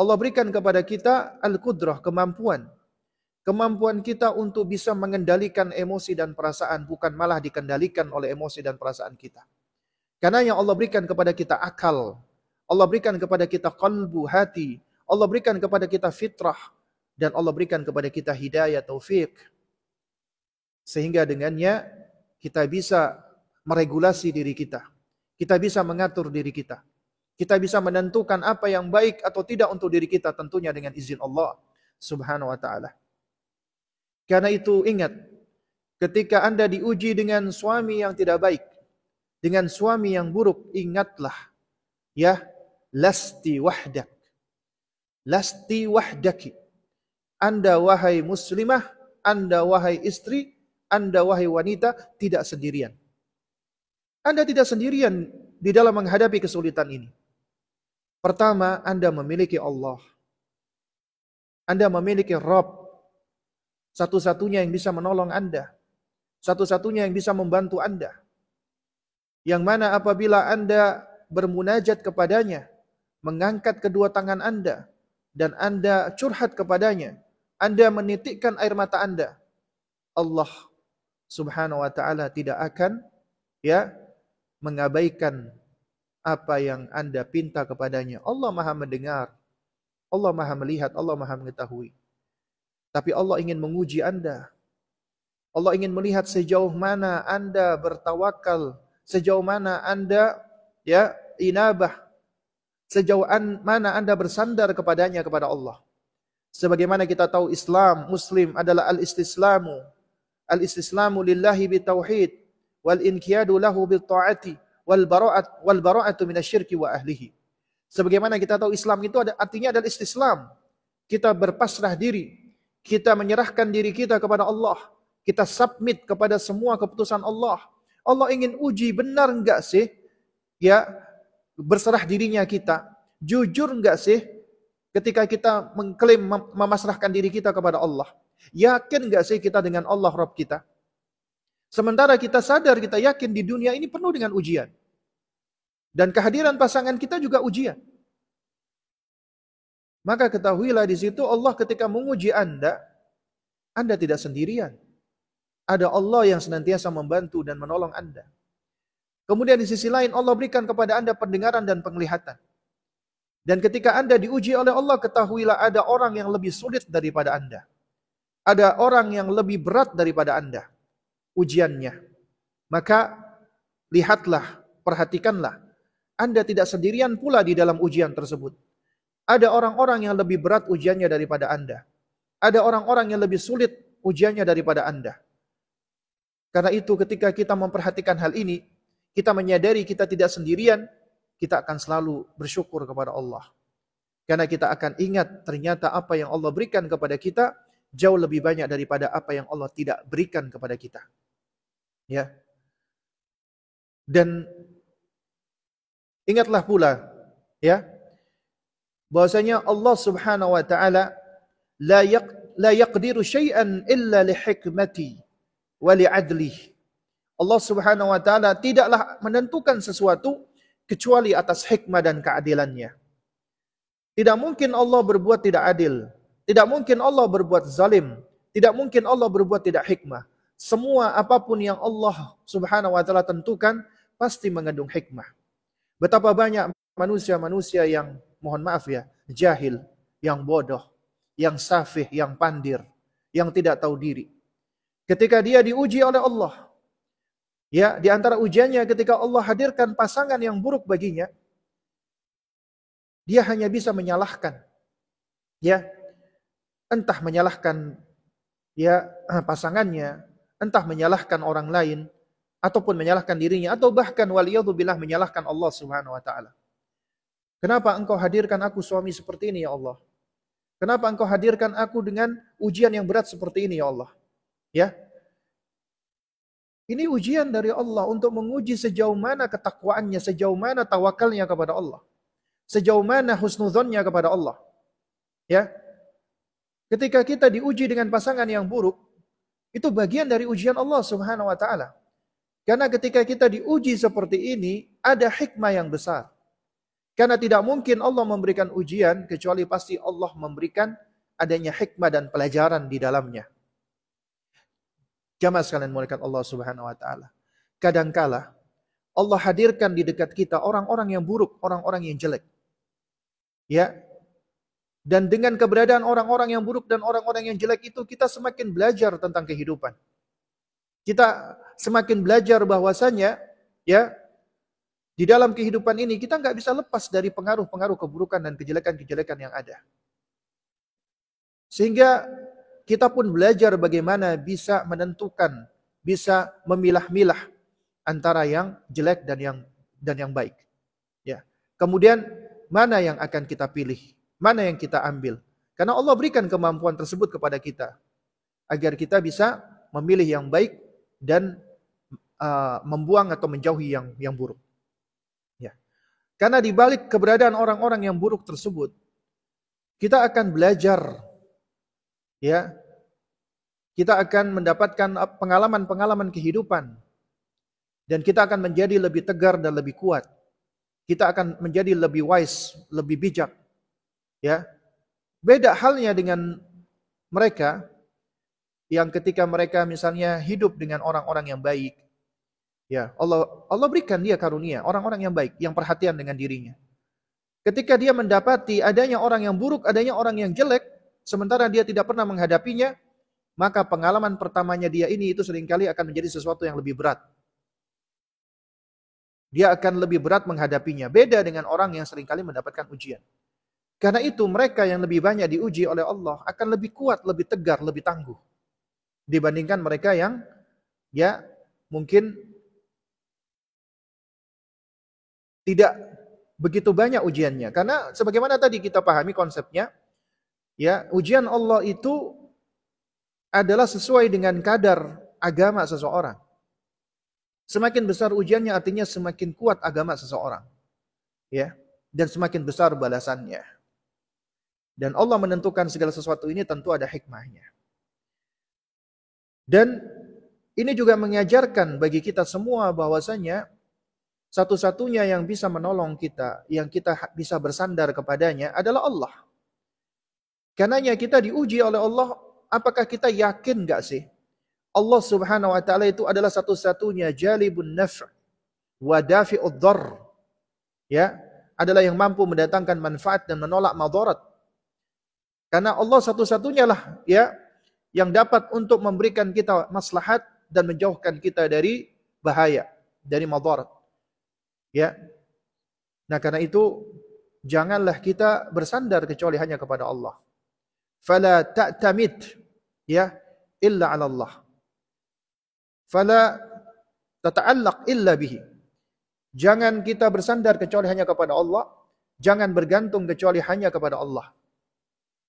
Allah berikan kepada kita al-qudrah, kemampuan. Kemampuan kita untuk bisa mengendalikan emosi dan perasaan, bukan malah dikendalikan oleh emosi dan perasaan kita. Karena yang Allah berikan kepada kita akal, Allah berikan kepada kita kalbu, hati, Allah berikan kepada kita fitrah, dan Allah berikan kepada kita hidayah, taufik, sehingga dengannya kita bisa meregulasi diri kita. Kita bisa mengatur diri kita. Kita bisa menentukan apa yang baik atau tidak untuk diri kita tentunya dengan izin Allah Subhanahu wa taala. Karena itu ingat, ketika Anda diuji dengan suami yang tidak baik, dengan suami yang buruk, ingatlah ya, lasti wahdak. Lasti wahdaki. Anda wahai muslimah, Anda wahai istri, anda wahai wanita tidak sendirian. Anda tidak sendirian di dalam menghadapi kesulitan ini. Pertama, Anda memiliki Allah. Anda memiliki Rob. Satu-satunya yang bisa menolong Anda. Satu-satunya yang bisa membantu Anda. Yang mana apabila Anda bermunajat kepadanya, mengangkat kedua tangan Anda, dan Anda curhat kepadanya, Anda menitikkan air mata Anda, Allah subhanahu wa ta'ala tidak akan ya mengabaikan apa yang Anda pinta kepadanya. Allah maha mendengar, Allah maha melihat, Allah maha mengetahui. Tapi Allah ingin menguji Anda. Allah ingin melihat sejauh mana Anda bertawakal, sejauh mana Anda ya inabah, sejauh an, mana Anda bersandar kepadanya kepada Allah. Sebagaimana kita tahu Islam, Muslim adalah al-istislamu. Al-istislamu lillahi bitauhid wal inqiyadu lahu bil taati wal bara'at wal bara'atu minasyirki wa ahlihi. Sebagaimana kita tahu Islam itu ada artinya adalah istislam. Kita berpasrah diri, kita menyerahkan diri kita kepada Allah kita submit kepada semua keputusan Allah. Allah ingin uji benar enggak sih? Ya, berserah dirinya kita. Jujur enggak sih ketika kita mengklaim memasrahkan diri kita kepada Allah? Yakin enggak sih kita dengan Allah Rabb kita? Sementara kita sadar, kita yakin di dunia ini penuh dengan ujian. Dan kehadiran pasangan kita juga ujian. Maka ketahuilah di situ Allah ketika menguji Anda, Anda tidak sendirian. Ada Allah yang senantiasa membantu dan menolong Anda. Kemudian di sisi lain Allah berikan kepada Anda pendengaran dan penglihatan. Dan ketika Anda diuji oleh Allah, ketahuilah ada orang yang lebih sulit daripada Anda. Ada orang yang lebih berat daripada Anda. Ujiannya. Maka lihatlah, perhatikanlah. Anda tidak sendirian pula di dalam ujian tersebut. Ada orang-orang yang lebih berat ujiannya daripada Anda. Ada orang-orang yang lebih sulit ujiannya daripada Anda. Karena itu ketika kita memperhatikan hal ini, kita menyadari kita tidak sendirian, kita akan selalu bersyukur kepada Allah. Karena kita akan ingat ternyata apa yang Allah berikan kepada kita jauh lebih banyak daripada apa yang Allah tidak berikan kepada kita. Ya. Dan ingatlah pula ya bahwasanya Allah Subhanahu wa taala la yaq la yaqdiru syai'an illa li hikmati wali adli. Allah Subhanahu wa taala tidaklah menentukan sesuatu kecuali atas hikmah dan keadilannya. Tidak mungkin Allah berbuat tidak adil. Tidak mungkin Allah berbuat zalim. Tidak mungkin Allah berbuat tidak hikmah. Semua apa pun yang Allah Subhanahu wa taala tentukan pasti mengandung hikmah. Betapa banyak manusia-manusia yang mohon maaf ya, jahil, yang bodoh, yang safih, yang pandir, yang tidak tahu diri. Ketika dia diuji oleh Allah. Ya, di antara ujiannya ketika Allah hadirkan pasangan yang buruk baginya, dia hanya bisa menyalahkan. Ya. Entah menyalahkan ya pasangannya, entah menyalahkan orang lain ataupun menyalahkan dirinya atau bahkan waliyadzubillah menyalahkan Allah Subhanahu wa taala. Kenapa engkau hadirkan aku suami seperti ini ya Allah? Kenapa engkau hadirkan aku dengan ujian yang berat seperti ini ya Allah? Ya. Ini ujian dari Allah untuk menguji sejauh mana ketakwaannya, sejauh mana tawakalnya kepada Allah. Sejauh mana husnuzonnya kepada Allah. Ya. Ketika kita diuji dengan pasangan yang buruk, itu bagian dari ujian Allah Subhanahu wa taala. Karena ketika kita diuji seperti ini, ada hikmah yang besar. Karena tidak mungkin Allah memberikan ujian kecuali pasti Allah memberikan adanya hikmah dan pelajaran di dalamnya. Jamaah sekalian muliakan Allah Subhanahu wa taala. Kadangkala Allah hadirkan di dekat kita orang-orang yang buruk, orang-orang yang jelek. Ya. Dan dengan keberadaan orang-orang yang buruk dan orang-orang yang jelek itu kita semakin belajar tentang kehidupan. Kita semakin belajar bahwasanya ya di dalam kehidupan ini kita nggak bisa lepas dari pengaruh-pengaruh keburukan dan kejelekan-kejelekan yang ada. Sehingga kita pun belajar bagaimana bisa menentukan, bisa memilah-milah antara yang jelek dan yang dan yang baik. Ya. Kemudian mana yang akan kita pilih? Mana yang kita ambil? Karena Allah berikan kemampuan tersebut kepada kita agar kita bisa memilih yang baik dan uh, membuang atau menjauhi yang yang buruk. Ya. Karena di balik keberadaan orang-orang yang buruk tersebut, kita akan belajar ya kita akan mendapatkan pengalaman-pengalaman kehidupan dan kita akan menjadi lebih tegar dan lebih kuat. Kita akan menjadi lebih wise, lebih bijak. Ya. Beda halnya dengan mereka yang ketika mereka misalnya hidup dengan orang-orang yang baik. Ya, Allah Allah berikan dia karunia, orang-orang yang baik, yang perhatian dengan dirinya. Ketika dia mendapati adanya orang yang buruk, adanya orang yang jelek, sementara dia tidak pernah menghadapinya, maka pengalaman pertamanya dia ini itu sering kali akan menjadi sesuatu yang lebih berat. Dia akan lebih berat menghadapinya. Beda dengan orang yang sering kali mendapatkan ujian. Karena itu mereka yang lebih banyak diuji oleh Allah akan lebih kuat, lebih tegar, lebih tangguh. Dibandingkan mereka yang ya mungkin tidak begitu banyak ujiannya. Karena sebagaimana tadi kita pahami konsepnya, ya ujian Allah itu adalah sesuai dengan kadar agama seseorang. Semakin besar ujiannya artinya semakin kuat agama seseorang. Ya, dan semakin besar balasannya. Dan Allah menentukan segala sesuatu ini tentu ada hikmahnya. Dan ini juga mengajarkan bagi kita semua bahwasanya satu-satunya yang bisa menolong kita, yang kita bisa bersandar kepadanya adalah Allah. Karenanya kita diuji oleh Allah apakah kita yakin gak sih? Allah subhanahu wa ta'ala itu adalah satu-satunya jalibun naf' wa dafi'ud dhar. Ya, adalah yang mampu mendatangkan manfaat dan menolak madarat. Karena Allah satu-satunya lah ya yang dapat untuk memberikan kita maslahat dan menjauhkan kita dari bahaya, dari madarat. Ya. Nah, karena itu janganlah kita bersandar kecuali hanya kepada Allah. Fala ta'tamid ya illa 'ala Allah. Fala tata'allaq illa bihi. Jangan kita bersandar kecuali hanya kepada Allah, jangan bergantung kecuali hanya kepada Allah.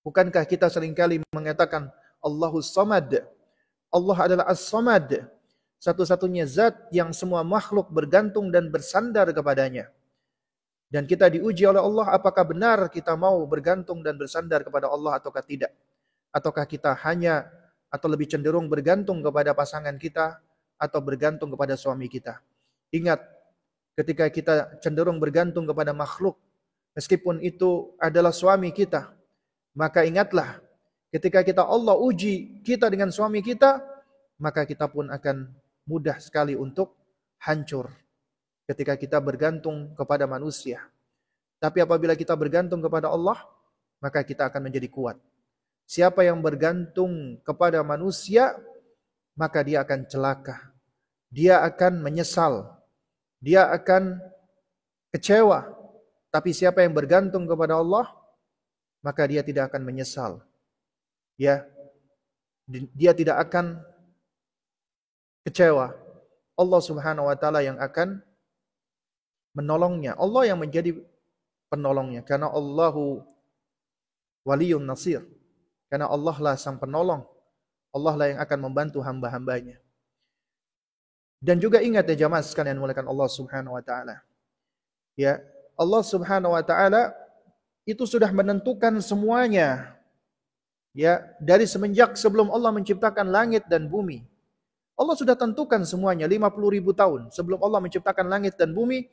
Bukankah kita sering kali mengatakan Allahus Samad? Allah adalah As-Samad, satu-satunya zat yang semua makhluk bergantung dan bersandar kepadanya. Dan kita diuji oleh Allah apakah benar kita mau bergantung dan bersandar kepada Allah ataukah tidak ataukah kita hanya atau lebih cenderung bergantung kepada pasangan kita atau bergantung kepada suami kita. Ingat, ketika kita cenderung bergantung kepada makhluk, meskipun itu adalah suami kita, maka ingatlah, ketika kita Allah uji kita dengan suami kita, maka kita pun akan mudah sekali untuk hancur ketika kita bergantung kepada manusia. Tapi apabila kita bergantung kepada Allah, maka kita akan menjadi kuat. Siapa yang bergantung kepada manusia, maka dia akan celaka. Dia akan menyesal. Dia akan kecewa. Tapi siapa yang bergantung kepada Allah, maka dia tidak akan menyesal. Ya. Dia tidak akan kecewa. Allah Subhanahu wa taala yang akan menolongnya. Allah yang menjadi penolongnya karena Allahu waliyun nasir. Karena Allah lah sang penolong. Allah lah yang akan membantu hamba-hambanya. Dan juga ingat ya jamaah sekalian mulakan Allah subhanahu wa ta'ala. Ya, Allah subhanahu wa ta'ala itu sudah menentukan semuanya. Ya, dari semenjak sebelum Allah menciptakan langit dan bumi. Allah sudah tentukan semuanya 50 ribu tahun. Sebelum Allah menciptakan langit dan bumi,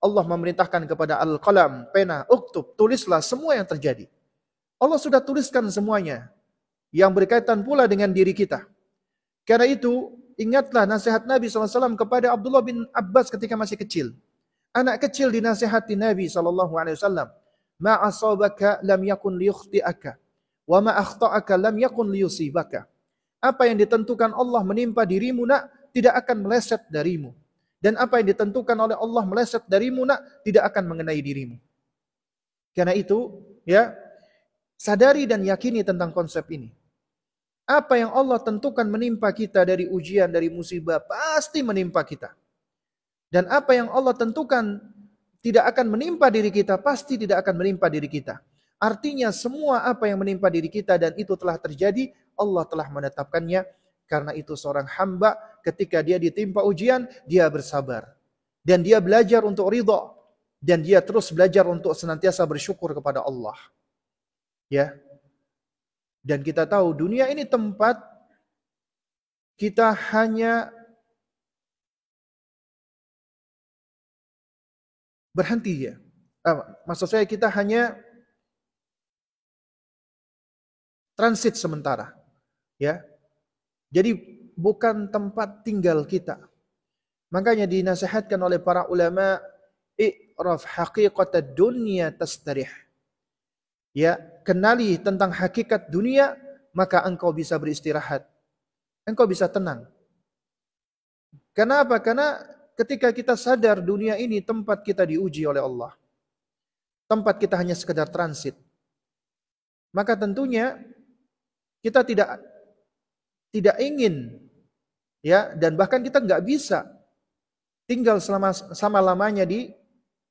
Allah memerintahkan kepada Al-Qalam, pena, uktub, tulislah semua yang terjadi. Allah sudah tuliskan semuanya yang berkaitan pula dengan diri kita. Karena itu, ingatlah nasihat Nabi SAW kepada Abdullah bin Abbas ketika masih kecil. Anak kecil dinasihati Nabi SAW. Ma asabaka lam yakun liyukhti'aka. Wa ma akhta'aka lam yakun liyusibaka. Apa yang ditentukan Allah menimpa dirimu nak, tidak akan meleset darimu. Dan apa yang ditentukan oleh Allah meleset darimu nak, tidak akan mengenai dirimu. Karena itu, ya, Sadari dan yakini tentang konsep ini. Apa yang Allah tentukan menimpa kita dari ujian, dari musibah, pasti menimpa kita. Dan apa yang Allah tentukan tidak akan menimpa diri kita, pasti tidak akan menimpa diri kita. Artinya semua apa yang menimpa diri kita dan itu telah terjadi, Allah telah menetapkannya. Karena itu seorang hamba ketika dia ditimpa ujian, dia bersabar. Dan dia belajar untuk ridho. Dan dia terus belajar untuk senantiasa bersyukur kepada Allah. Ya. Dan kita tahu dunia ini tempat kita hanya berhenti ya. Ah, maksud saya kita hanya transit sementara. Ya. Jadi bukan tempat tinggal kita. Makanya dinasihatkan oleh para ulama i'raf haqiqat dunya tastarih. Ya, kenali tentang hakikat dunia maka engkau bisa beristirahat. Engkau bisa tenang. Kenapa? Karena ketika kita sadar dunia ini tempat kita diuji oleh Allah. Tempat kita hanya sekedar transit. Maka tentunya kita tidak tidak ingin ya dan bahkan kita nggak bisa tinggal selama sama lamanya di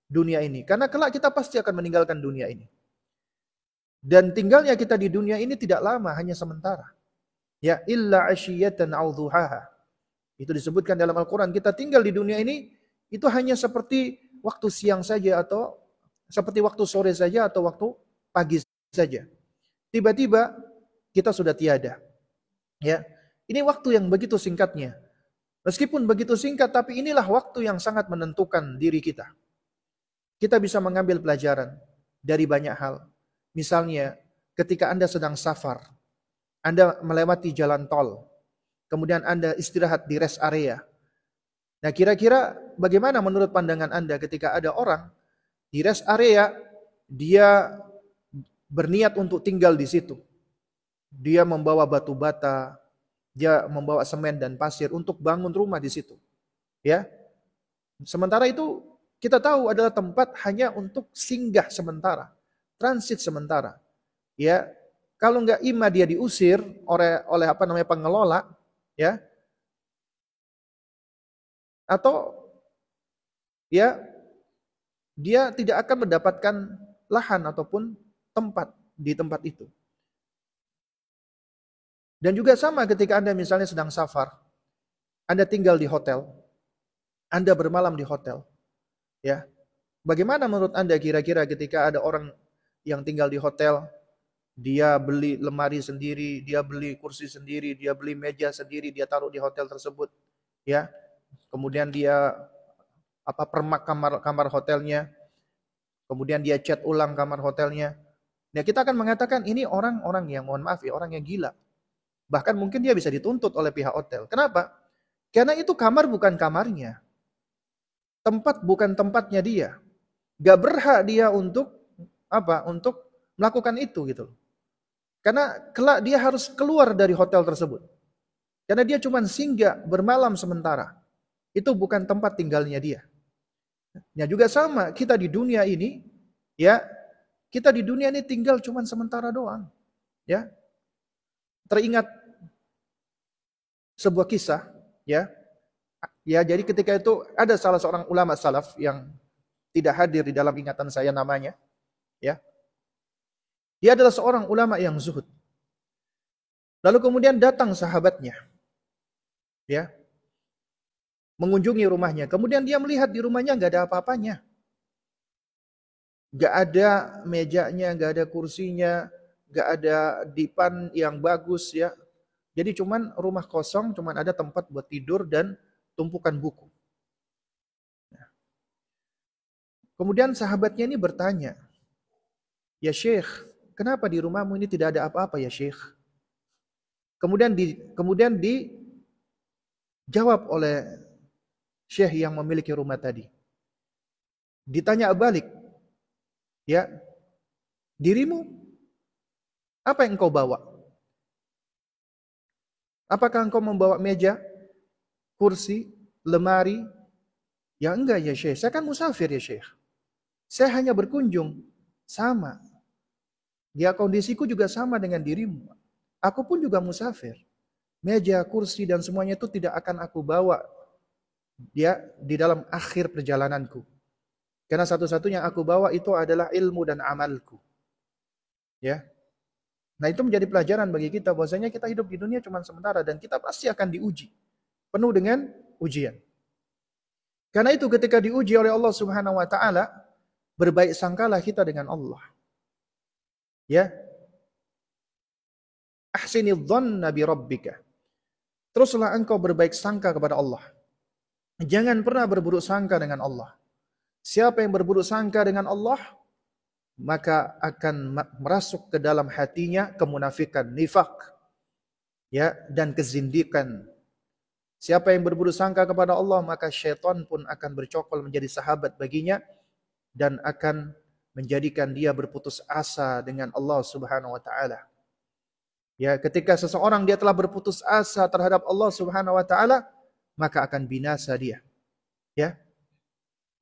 dunia ini karena kelak kita pasti akan meninggalkan dunia ini. Dan tinggalnya kita di dunia ini tidak lama, hanya sementara. Ya illa asyiyatan au Itu disebutkan dalam Al-Qur'an, kita tinggal di dunia ini itu hanya seperti waktu siang saja atau seperti waktu sore saja atau waktu pagi saja. Tiba-tiba kita sudah tiada. Ya. Ini waktu yang begitu singkatnya. Meskipun begitu singkat tapi inilah waktu yang sangat menentukan diri kita. Kita bisa mengambil pelajaran dari banyak hal. Misalnya, ketika Anda sedang safar, Anda melewati jalan tol, kemudian Anda istirahat di rest area. Nah, kira-kira bagaimana menurut pandangan Anda ketika ada orang di rest area, dia berniat untuk tinggal di situ. Dia membawa batu bata, dia membawa semen dan pasir untuk bangun rumah di situ. Ya. Sementara itu kita tahu adalah tempat hanya untuk singgah sementara transit sementara. Ya, kalau nggak ima dia diusir oleh oleh apa namanya pengelola, ya, atau ya dia tidak akan mendapatkan lahan ataupun tempat di tempat itu. Dan juga sama ketika Anda misalnya sedang safar, Anda tinggal di hotel, Anda bermalam di hotel, ya. Bagaimana menurut Anda kira-kira ketika ada orang yang tinggal di hotel, dia beli lemari sendiri, dia beli kursi sendiri, dia beli meja sendiri, dia taruh di hotel tersebut, ya. Kemudian dia apa permak kamar kamar hotelnya, kemudian dia cat ulang kamar hotelnya. Nah, kita akan mengatakan ini orang-orang yang mohon maaf ya, orang yang gila. Bahkan mungkin dia bisa dituntut oleh pihak hotel. Kenapa? Karena itu kamar bukan kamarnya. Tempat bukan tempatnya dia. Gak berhak dia untuk apa? Untuk melakukan itu gitu. Karena kelak dia harus keluar dari hotel tersebut. Karena dia cuma singgah bermalam sementara. Itu bukan tempat tinggalnya dia. Ya juga sama, kita di dunia ini ya, kita di dunia ini tinggal cuma sementara doang. Ya. Teringat sebuah kisah ya. Ya, jadi ketika itu ada salah seorang ulama salaf yang tidak hadir di dalam ingatan saya namanya. Ya. Dia adalah seorang ulama yang zuhud. Lalu kemudian datang sahabatnya. Ya. Mengunjungi rumahnya. Kemudian dia melihat di rumahnya nggak ada apa-apanya. Nggak ada mejanya, nggak ada kursinya, nggak ada dipan yang bagus ya. Jadi cuman rumah kosong, cuman ada tempat buat tidur dan tumpukan buku. Kemudian sahabatnya ini bertanya, Ya Syekh, kenapa di rumahmu ini tidak ada apa-apa ya Syekh? Kemudian di kemudian dijawab oleh Syekh yang memiliki rumah tadi. Ditanya balik, ya dirimu apa yang engkau bawa? Apakah engkau membawa meja, kursi, lemari? Ya enggak ya Syekh, saya kan musafir ya Syekh. Saya hanya berkunjung, sama. Ya kondisiku juga sama dengan dirimu. Aku pun juga musafir. Meja, kursi dan semuanya itu tidak akan aku bawa dia di dalam akhir perjalananku. Karena satu-satunya aku bawa itu adalah ilmu dan amalku. Ya. Nah, itu menjadi pelajaran bagi kita bahwasanya kita hidup di dunia cuma sementara dan kita pasti akan diuji. Penuh dengan ujian. Karena itu ketika diuji oleh Allah Subhanahu wa taala, berbaik sangkalah kita dengan Allah. Ya. Ahsini dhanna bi rabbika. teruslah engkau berbaik sangka kepada Allah. Jangan pernah berburuk sangka dengan Allah. Siapa yang berburuk sangka dengan Allah, maka akan merasuk ke dalam hatinya kemunafikan, nifak, ya dan kezindikan. Siapa yang berburuk sangka kepada Allah, maka syaitan pun akan bercokol menjadi sahabat baginya dan akan menjadikan dia berputus asa dengan Allah Subhanahu wa taala. Ya, ketika seseorang dia telah berputus asa terhadap Allah Subhanahu wa taala, maka akan binasa dia. Ya.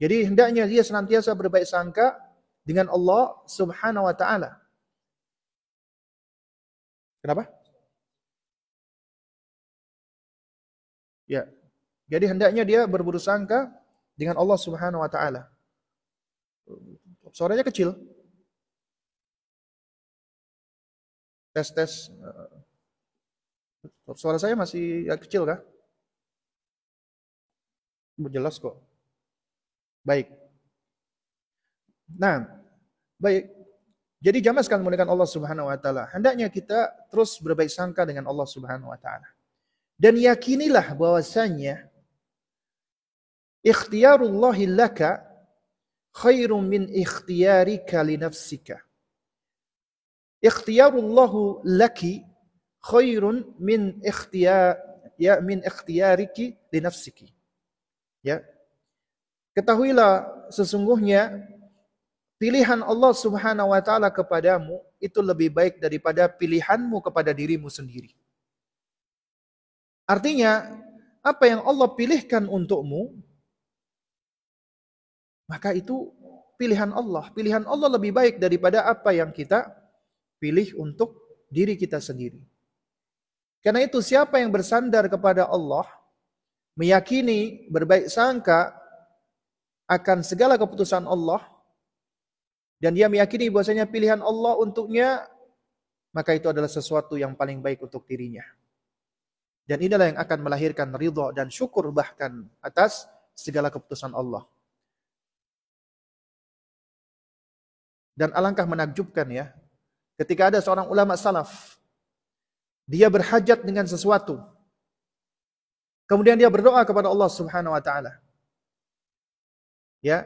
Jadi hendaknya dia senantiasa berbaik sangka dengan Allah Subhanahu wa taala. Kenapa? Ya. Jadi hendaknya dia berburuk sangka dengan Allah Subhanahu wa taala. Suaranya kecil. Tes tes. Suara saya masih ya, kecil kah? Jelas kok. Baik. Nah, baik. Jadi jamaah sekalian Allah Subhanahu wa taala, hendaknya kita terus berbaik sangka dengan Allah Subhanahu wa taala. Dan yakinilah bahwasanya ikhtiyarullah laka khairum min ikhtiyarika li nafsika ikhtiyarullahu laki khairun min ikhtiyar ya min ikhtiyariki li nafsiki. Ya. Ketahuilah sesungguhnya pilihan Allah Subhanahu wa taala kepadamu itu lebih baik daripada pilihanmu kepada dirimu sendiri. Artinya, apa yang Allah pilihkan untukmu maka itu pilihan Allah. Pilihan Allah lebih baik daripada apa yang kita pilih untuk diri kita sendiri. Karena itu siapa yang bersandar kepada Allah, meyakini, berbaik sangka akan segala keputusan Allah, dan dia meyakini bahwasanya pilihan Allah untuknya, maka itu adalah sesuatu yang paling baik untuk dirinya. Dan inilah yang akan melahirkan ridho dan syukur bahkan atas segala keputusan Allah. Dan alangkah menakjubkan ya, Ketika ada seorang ulama salaf, dia berhajat dengan sesuatu. Kemudian dia berdoa kepada Allah Subhanahu wa taala. Ya.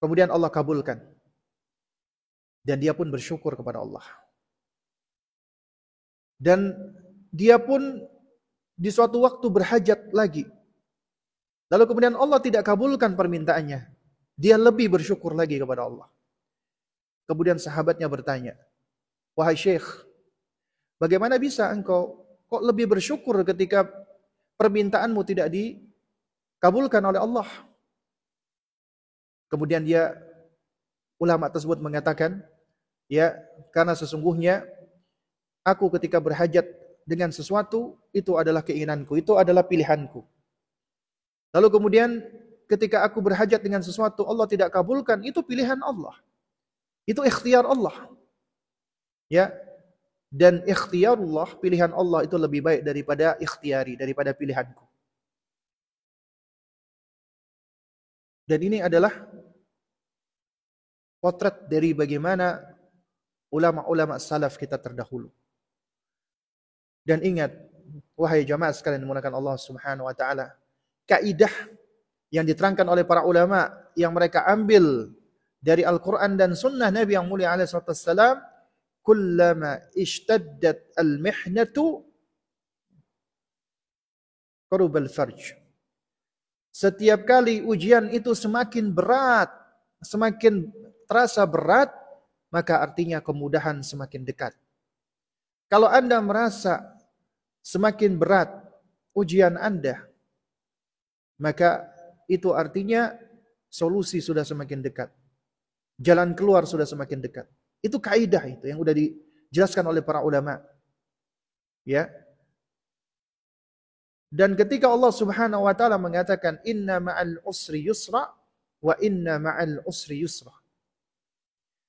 Kemudian Allah kabulkan. Dan dia pun bersyukur kepada Allah. Dan dia pun di suatu waktu berhajat lagi. Lalu kemudian Allah tidak kabulkan permintaannya. Dia lebih bersyukur lagi kepada Allah. Kemudian sahabatnya bertanya, Wahai Syekh, bagaimana bisa engkau kok lebih bersyukur ketika permintaanmu tidak dikabulkan oleh Allah? Kemudian dia, ulama tersebut mengatakan, ya karena sesungguhnya aku ketika berhajat dengan sesuatu, itu adalah keinginanku, itu adalah pilihanku. Lalu kemudian ketika aku berhajat dengan sesuatu, Allah tidak kabulkan, itu pilihan Allah. Itu ikhtiar Allah. Ya. Dan ikhtiarullah, pilihan Allah itu lebih baik daripada ikhtiari, daripada pilihanku. Dan ini adalah potret dari bagaimana ulama-ulama salaf kita terdahulu. Dan ingat, wahai jamaah sekalian menggunakan Allah Subhanahu wa taala, kaidah yang diterangkan oleh para ulama yang mereka ambil dari Al-Quran dan Sunnah Nabi yang mulia alaihi salam, kullama ishtaddat al-mihnatu qurub al-farj. Setiap kali ujian itu semakin berat, semakin terasa berat, maka artinya kemudahan semakin dekat. Kalau Anda merasa semakin berat ujian Anda, maka itu artinya solusi sudah semakin dekat. Jalan keluar sudah semakin dekat. Itu kaidah itu yang sudah dijelaskan oleh para ulama. Ya. Dan ketika Allah Subhanahu wa taala mengatakan inna ma'al usri yusra wa inna ma'al usri yusra.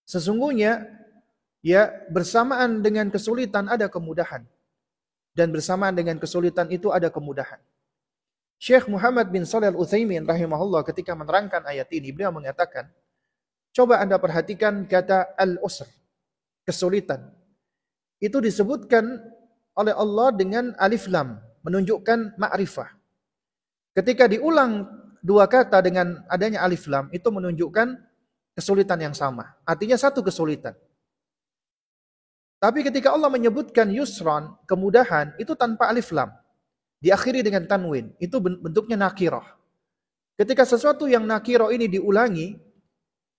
Sesungguhnya ya bersamaan dengan kesulitan ada kemudahan dan bersamaan dengan kesulitan itu ada kemudahan. Syekh Muhammad bin Shalih Al-Utsaimin rahimahullah ketika menerangkan ayat ini beliau mengatakan Coba Anda perhatikan kata al-usr, kesulitan. Itu disebutkan oleh Allah dengan alif lam, menunjukkan ma'rifah. Ketika diulang dua kata dengan adanya alif lam, itu menunjukkan kesulitan yang sama. Artinya satu kesulitan. Tapi ketika Allah menyebutkan yusron, kemudahan, itu tanpa alif lam. Diakhiri dengan tanwin. Itu bentuknya nakirah. Ketika sesuatu yang nakirah ini diulangi,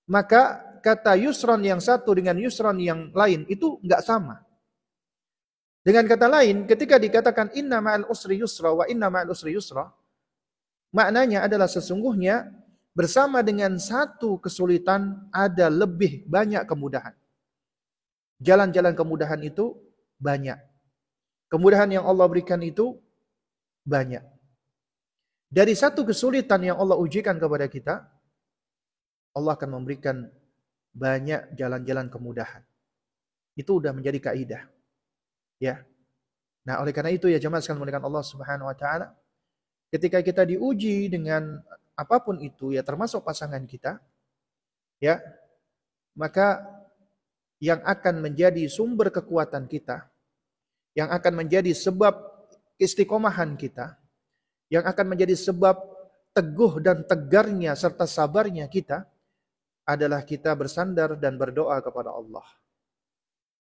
maka kata yusron yang satu dengan yusron yang lain itu nggak sama. Dengan kata lain, ketika dikatakan inna ma'al usri yusra wa inna ma'al usri yusra, maknanya adalah sesungguhnya bersama dengan satu kesulitan ada lebih banyak kemudahan. Jalan-jalan kemudahan itu banyak. Kemudahan yang Allah berikan itu banyak. Dari satu kesulitan yang Allah ujikan kepada kita, Allah akan memberikan banyak jalan-jalan kemudahan. Itu sudah menjadi kaidah. Ya. Nah, oleh karena itu ya jemaah sekalian dengan Allah Subhanahu wa taala, ketika kita diuji dengan apa pun itu ya termasuk pasangan kita, ya, maka yang akan menjadi sumber kekuatan kita, yang akan menjadi sebab istiqomahan kita, yang akan menjadi sebab teguh dan tegarnya serta sabarnya kita adalah kita bersandar dan berdoa kepada Allah.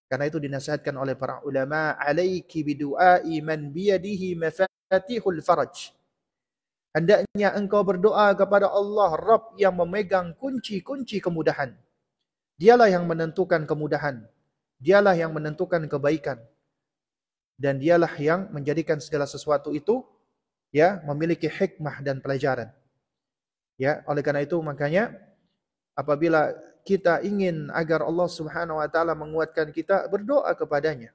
Karena itu dinasihatkan oleh para ulama, alaiki bidu'ai man biyadihi mafatihul faraj. Hendaknya engkau berdoa kepada Allah, Rabb yang memegang kunci-kunci kemudahan. Dialah yang menentukan kemudahan. Dialah yang menentukan kebaikan. Dan dialah yang menjadikan segala sesuatu itu ya memiliki hikmah dan pelajaran. Ya, oleh karena itu makanya apabila kita ingin agar Allah Subhanahu wa taala menguatkan kita, berdoa kepadanya.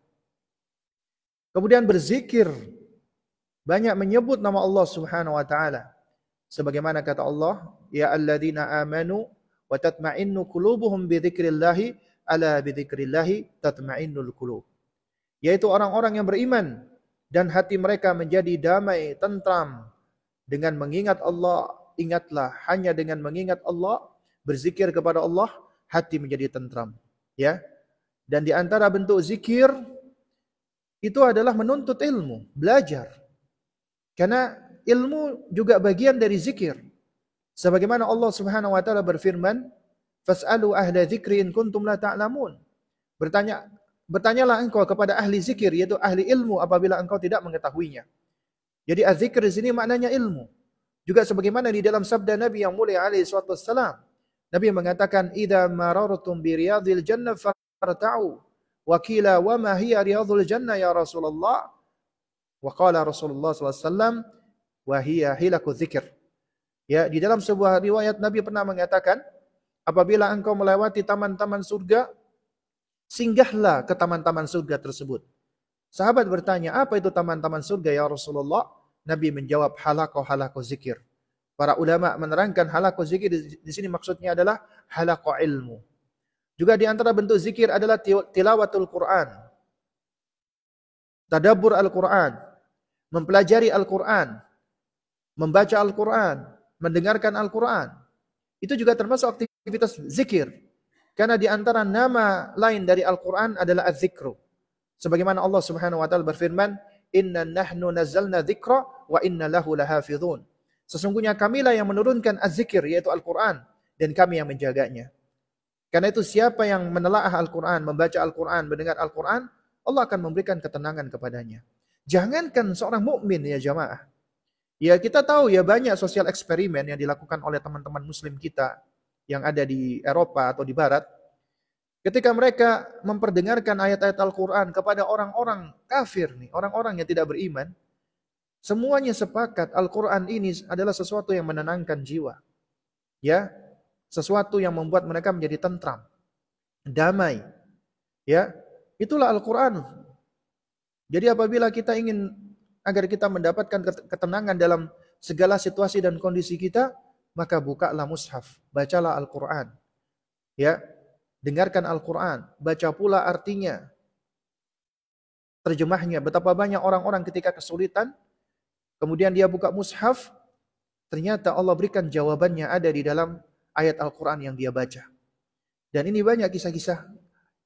Kemudian berzikir. Banyak menyebut nama Allah Subhanahu wa taala. Sebagaimana kata Allah, ya alladzina amanu wa tatma'innu qulubuhum bi dzikrillah ala bi dzikrillah tatma'innul qulub. Yaitu orang-orang yang beriman dan hati mereka menjadi damai, tentram dengan mengingat Allah. Ingatlah hanya dengan mengingat Allah berzikir kepada Allah, hati menjadi tentram. Ya. Dan di antara bentuk zikir itu adalah menuntut ilmu, belajar. Karena ilmu juga bagian dari zikir. Sebagaimana Allah Subhanahu wa taala berfirman, "Fas'alu ahla dzikri in kuntum la ta'lamun." Bertanya bertanyalah engkau kepada ahli zikir yaitu ahli ilmu apabila engkau tidak mengetahuinya. Jadi az-zikr di sini maknanya ilmu. Juga sebagaimana di dalam sabda Nabi yang mulia alaihi wasallam, Nabi mengatakan, "Idza marartum bi riyadil jannah farta'u." Wa qila wa ma hiya riyadul jannah ya Rasulullah? Wa qala Rasulullah wasallam, "Wa hiya hilaku dzikr." Ya, di dalam sebuah riwayat Nabi pernah mengatakan, apabila engkau melewati taman-taman surga, singgahlah ke taman-taman surga tersebut. Sahabat bertanya, apa itu taman-taman surga ya Rasulullah? Nabi menjawab, halakoh-halakoh zikir. Para ulama menerangkan halaqah zikir di, sini maksudnya adalah halaqah ilmu. Juga di antara bentuk zikir adalah tilawatul Quran. Tadabbur Al-Quran. Mempelajari Al-Quran. Membaca Al-Quran. Mendengarkan Al-Quran. Itu juga termasuk aktivitas zikir. Karena di antara nama lain dari Al-Quran adalah az-zikru. Sebagaimana Allah Subhanahu wa taala berfirman, "Inna nahnu nazzalna dzikra wa inna lahu lahafizun." Sesungguhnya kamilah yang menurunkan az-zikir yaitu Al-Quran dan kami yang menjaganya. Karena itu siapa yang menelaah Al-Quran, membaca Al-Quran, mendengar Al-Quran, Allah akan memberikan ketenangan kepadanya. Jangankan seorang mukmin ya jamaah. Ya kita tahu ya banyak sosial eksperimen yang dilakukan oleh teman-teman muslim kita yang ada di Eropa atau di Barat. Ketika mereka memperdengarkan ayat-ayat Al-Quran kepada orang-orang kafir nih, orang-orang yang tidak beriman, Semuanya sepakat Al-Quran ini adalah sesuatu yang menenangkan jiwa. Ya, sesuatu yang membuat mereka menjadi tentram, damai. Ya, itulah Al-Quran. Jadi apabila kita ingin agar kita mendapatkan ketenangan dalam segala situasi dan kondisi kita, maka bukalah mushaf, bacalah Al-Quran. Ya, dengarkan Al-Quran, baca pula artinya, terjemahnya. Betapa banyak orang-orang ketika kesulitan, Kemudian dia buka mushaf, ternyata Allah berikan jawabannya ada di dalam ayat Al-Quran yang dia baca. Dan ini banyak kisah-kisah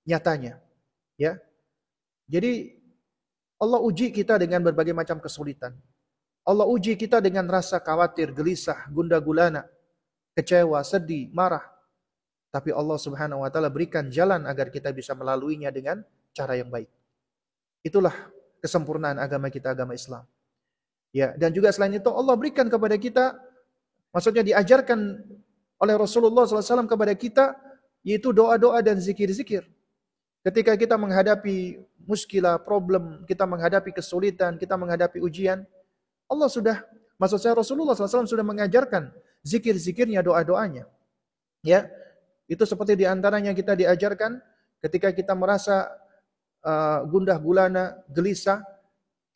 nyatanya. Ya, Jadi Allah uji kita dengan berbagai macam kesulitan. Allah uji kita dengan rasa khawatir, gelisah, gundah gulana, kecewa, sedih, marah. Tapi Allah Subhanahu wa taala berikan jalan agar kita bisa melaluinya dengan cara yang baik. Itulah kesempurnaan agama kita, agama Islam. Ya, dan juga selain itu Allah berikan kepada kita maksudnya diajarkan oleh Rasulullah SAW kepada kita yaitu doa-doa dan zikir-zikir. Ketika kita menghadapi muskilah, problem, kita menghadapi kesulitan, kita menghadapi ujian, Allah sudah, maksud saya Rasulullah SAW sudah mengajarkan zikir-zikirnya, doa-doanya. Ya, itu seperti di antaranya kita diajarkan ketika kita merasa uh, gundah gulana, gelisah,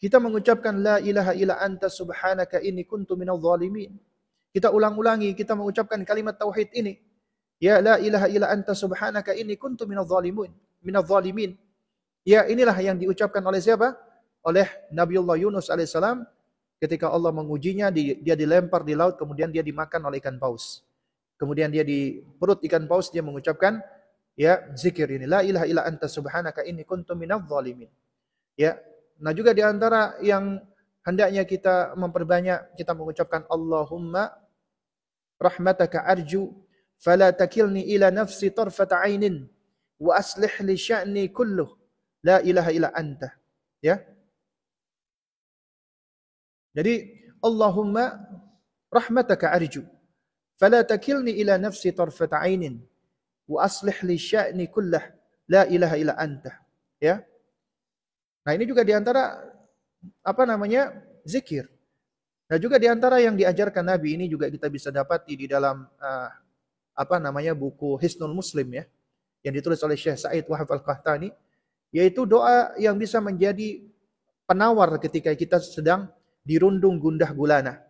kita mengucapkan la ilaha illa anta subhanaka inni kuntu minadh dhalimin. Kita ulang-ulangi, kita mengucapkan kalimat tauhid ini. Ya la ilaha illa anta subhanaka inni kuntu minadh dhalimin minadh-dhalimin. Ya, inilah yang diucapkan oleh siapa? Oleh Nabiullah Yunus alaihissalam ketika Allah mengujinya, dia dilempar di laut, kemudian dia dimakan oleh ikan paus. Kemudian dia di perut ikan paus, dia mengucapkan, ya zikir ini, la ilaha illa anta subhanaka inni kuntu minadh-dhalimin. Ya, nah juga di antara yang hendaknya kita memperbanyak, kita mengucapkan Allahumma rahmataka arju fala takilni ila nafsi tarfata wa aslih li sya'ni kulluh la ilaha illa anta ya jadi Allahumma rahmataka arju. Fala takilni ila nafsi tarfat ainin. Wa aslih li sya'ni kullah. La ilaha illa anta. Ya? Nah ini juga di antara apa namanya zikir. Nah juga di antara yang diajarkan Nabi ini juga kita bisa dapati di dalam uh, apa namanya buku Hisnul Muslim ya yang ditulis oleh Syekh Said Wahab Al-Qahtani yaitu doa yang bisa menjadi penawar ketika kita sedang dirundung gundah gulana.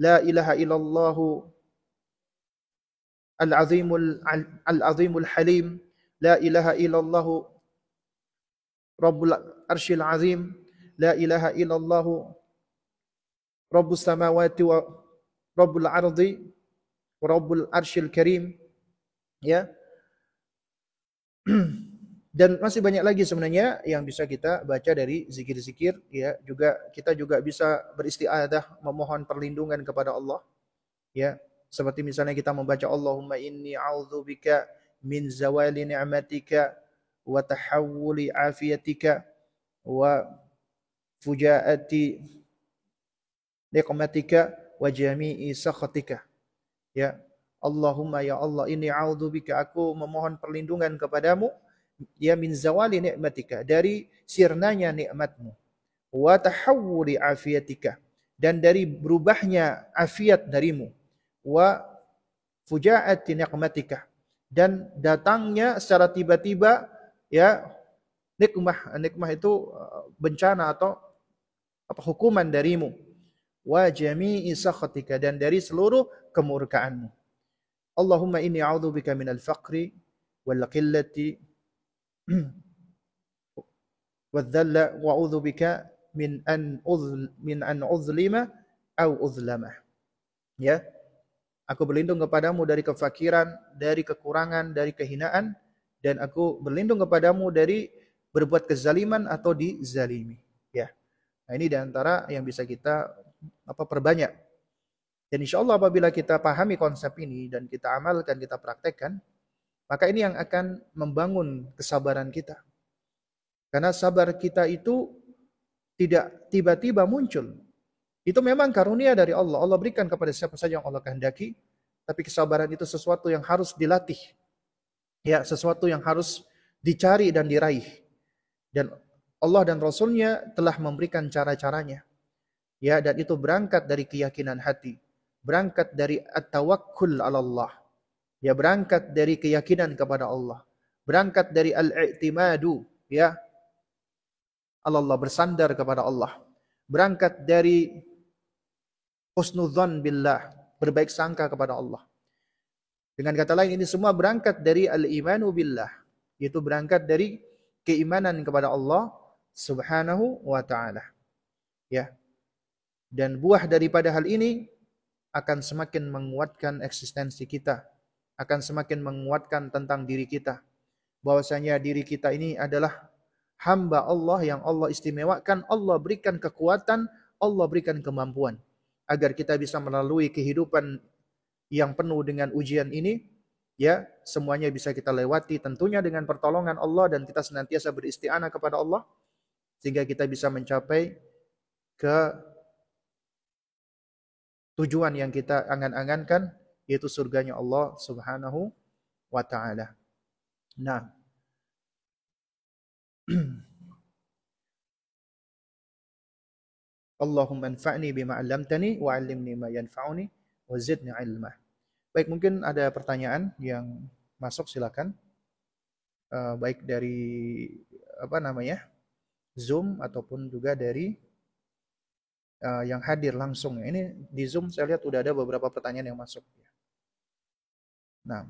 La ilaha illallah al-azimul al-azimul halim la ilaha illallah rabbul arsyil azim la ilaha illallah rabbus samawati wa rabbul ardi wa rabbul arsyil karim ya dan masih banyak lagi sebenarnya yang bisa kita baca dari zikir-zikir ya. Juga kita juga bisa beristiadah memohon perlindungan kepada Allah ya. Seperti misalnya kita membaca Allahumma inni a'udzubika min zawali ni'matika wa tahawuli afiyatika wa fujaati niqmatika wa jami'i sakhatika. Ya. Allahumma ya Allah ini a'udzubika aku memohon perlindungan kepadamu ya min zawali nikmatika dari sirnanya nikmatmu. Wa tahawuli afiatika dan dari berubahnya afiat darimu. Wa fujaati nikmatika dan datangnya secara tiba-tiba ya nikmah nikmah itu uh, bencana atau apa hukuman darimu. Wa jami'i sakhatika dan dari seluruh kemurkaanmu. Allahumma inni a'udzubika minal faqri wal qillati wadzalla wa a'udzubika min an uzl min an uzlima au uzlama. Ya. Aku berlindung kepadamu dari kefakiran, dari kekurangan, dari kehinaan dan aku berlindung kepadamu dari berbuat kezaliman atau dizalimi. Ya. Nah, ini di antara yang bisa kita apa perbanyak dan insya Allah apabila kita pahami konsep ini dan kita amalkan, kita praktekkan, maka ini yang akan membangun kesabaran kita. Karena sabar kita itu tidak tiba-tiba muncul. Itu memang karunia dari Allah. Allah berikan kepada siapa saja yang Allah kehendaki. Tapi kesabaran itu sesuatu yang harus dilatih. Ya, sesuatu yang harus dicari dan diraih. Dan Allah dan Rasulnya telah memberikan cara-caranya. Ya, dan itu berangkat dari keyakinan hati berangkat dari at-tawakkul ala Allah. Ya berangkat dari keyakinan kepada Allah. Berangkat dari al-i'timadu ya Allah bersandar kepada Allah. Berangkat dari husnudzan billah, berbaik sangka kepada Allah. Dengan kata lain ini semua berangkat dari al-imanu billah, yaitu berangkat dari keimanan kepada Allah Subhanahu wa taala. Ya. Dan buah daripada hal ini akan semakin menguatkan eksistensi kita, akan semakin menguatkan tentang diri kita. Bahwasanya diri kita ini adalah hamba Allah yang Allah istimewakan, Allah berikan kekuatan, Allah berikan kemampuan agar kita bisa melalui kehidupan yang penuh dengan ujian ini ya semuanya bisa kita lewati tentunya dengan pertolongan Allah dan kita senantiasa beristianah kepada Allah sehingga kita bisa mencapai ke tujuan yang kita angan-angankan yaitu surganya Allah Subhanahu wa taala. Nah. Allahumma anfa'ni bima 'allamtani wa 'allimni ma yanfa'uni wa zidni 'ilma. Baik, mungkin ada pertanyaan yang masuk silakan. Uh, baik dari apa namanya? Zoom ataupun juga dari uh, yang hadir langsung. Ini di Zoom saya lihat udah ada beberapa pertanyaan yang masuk. Nah,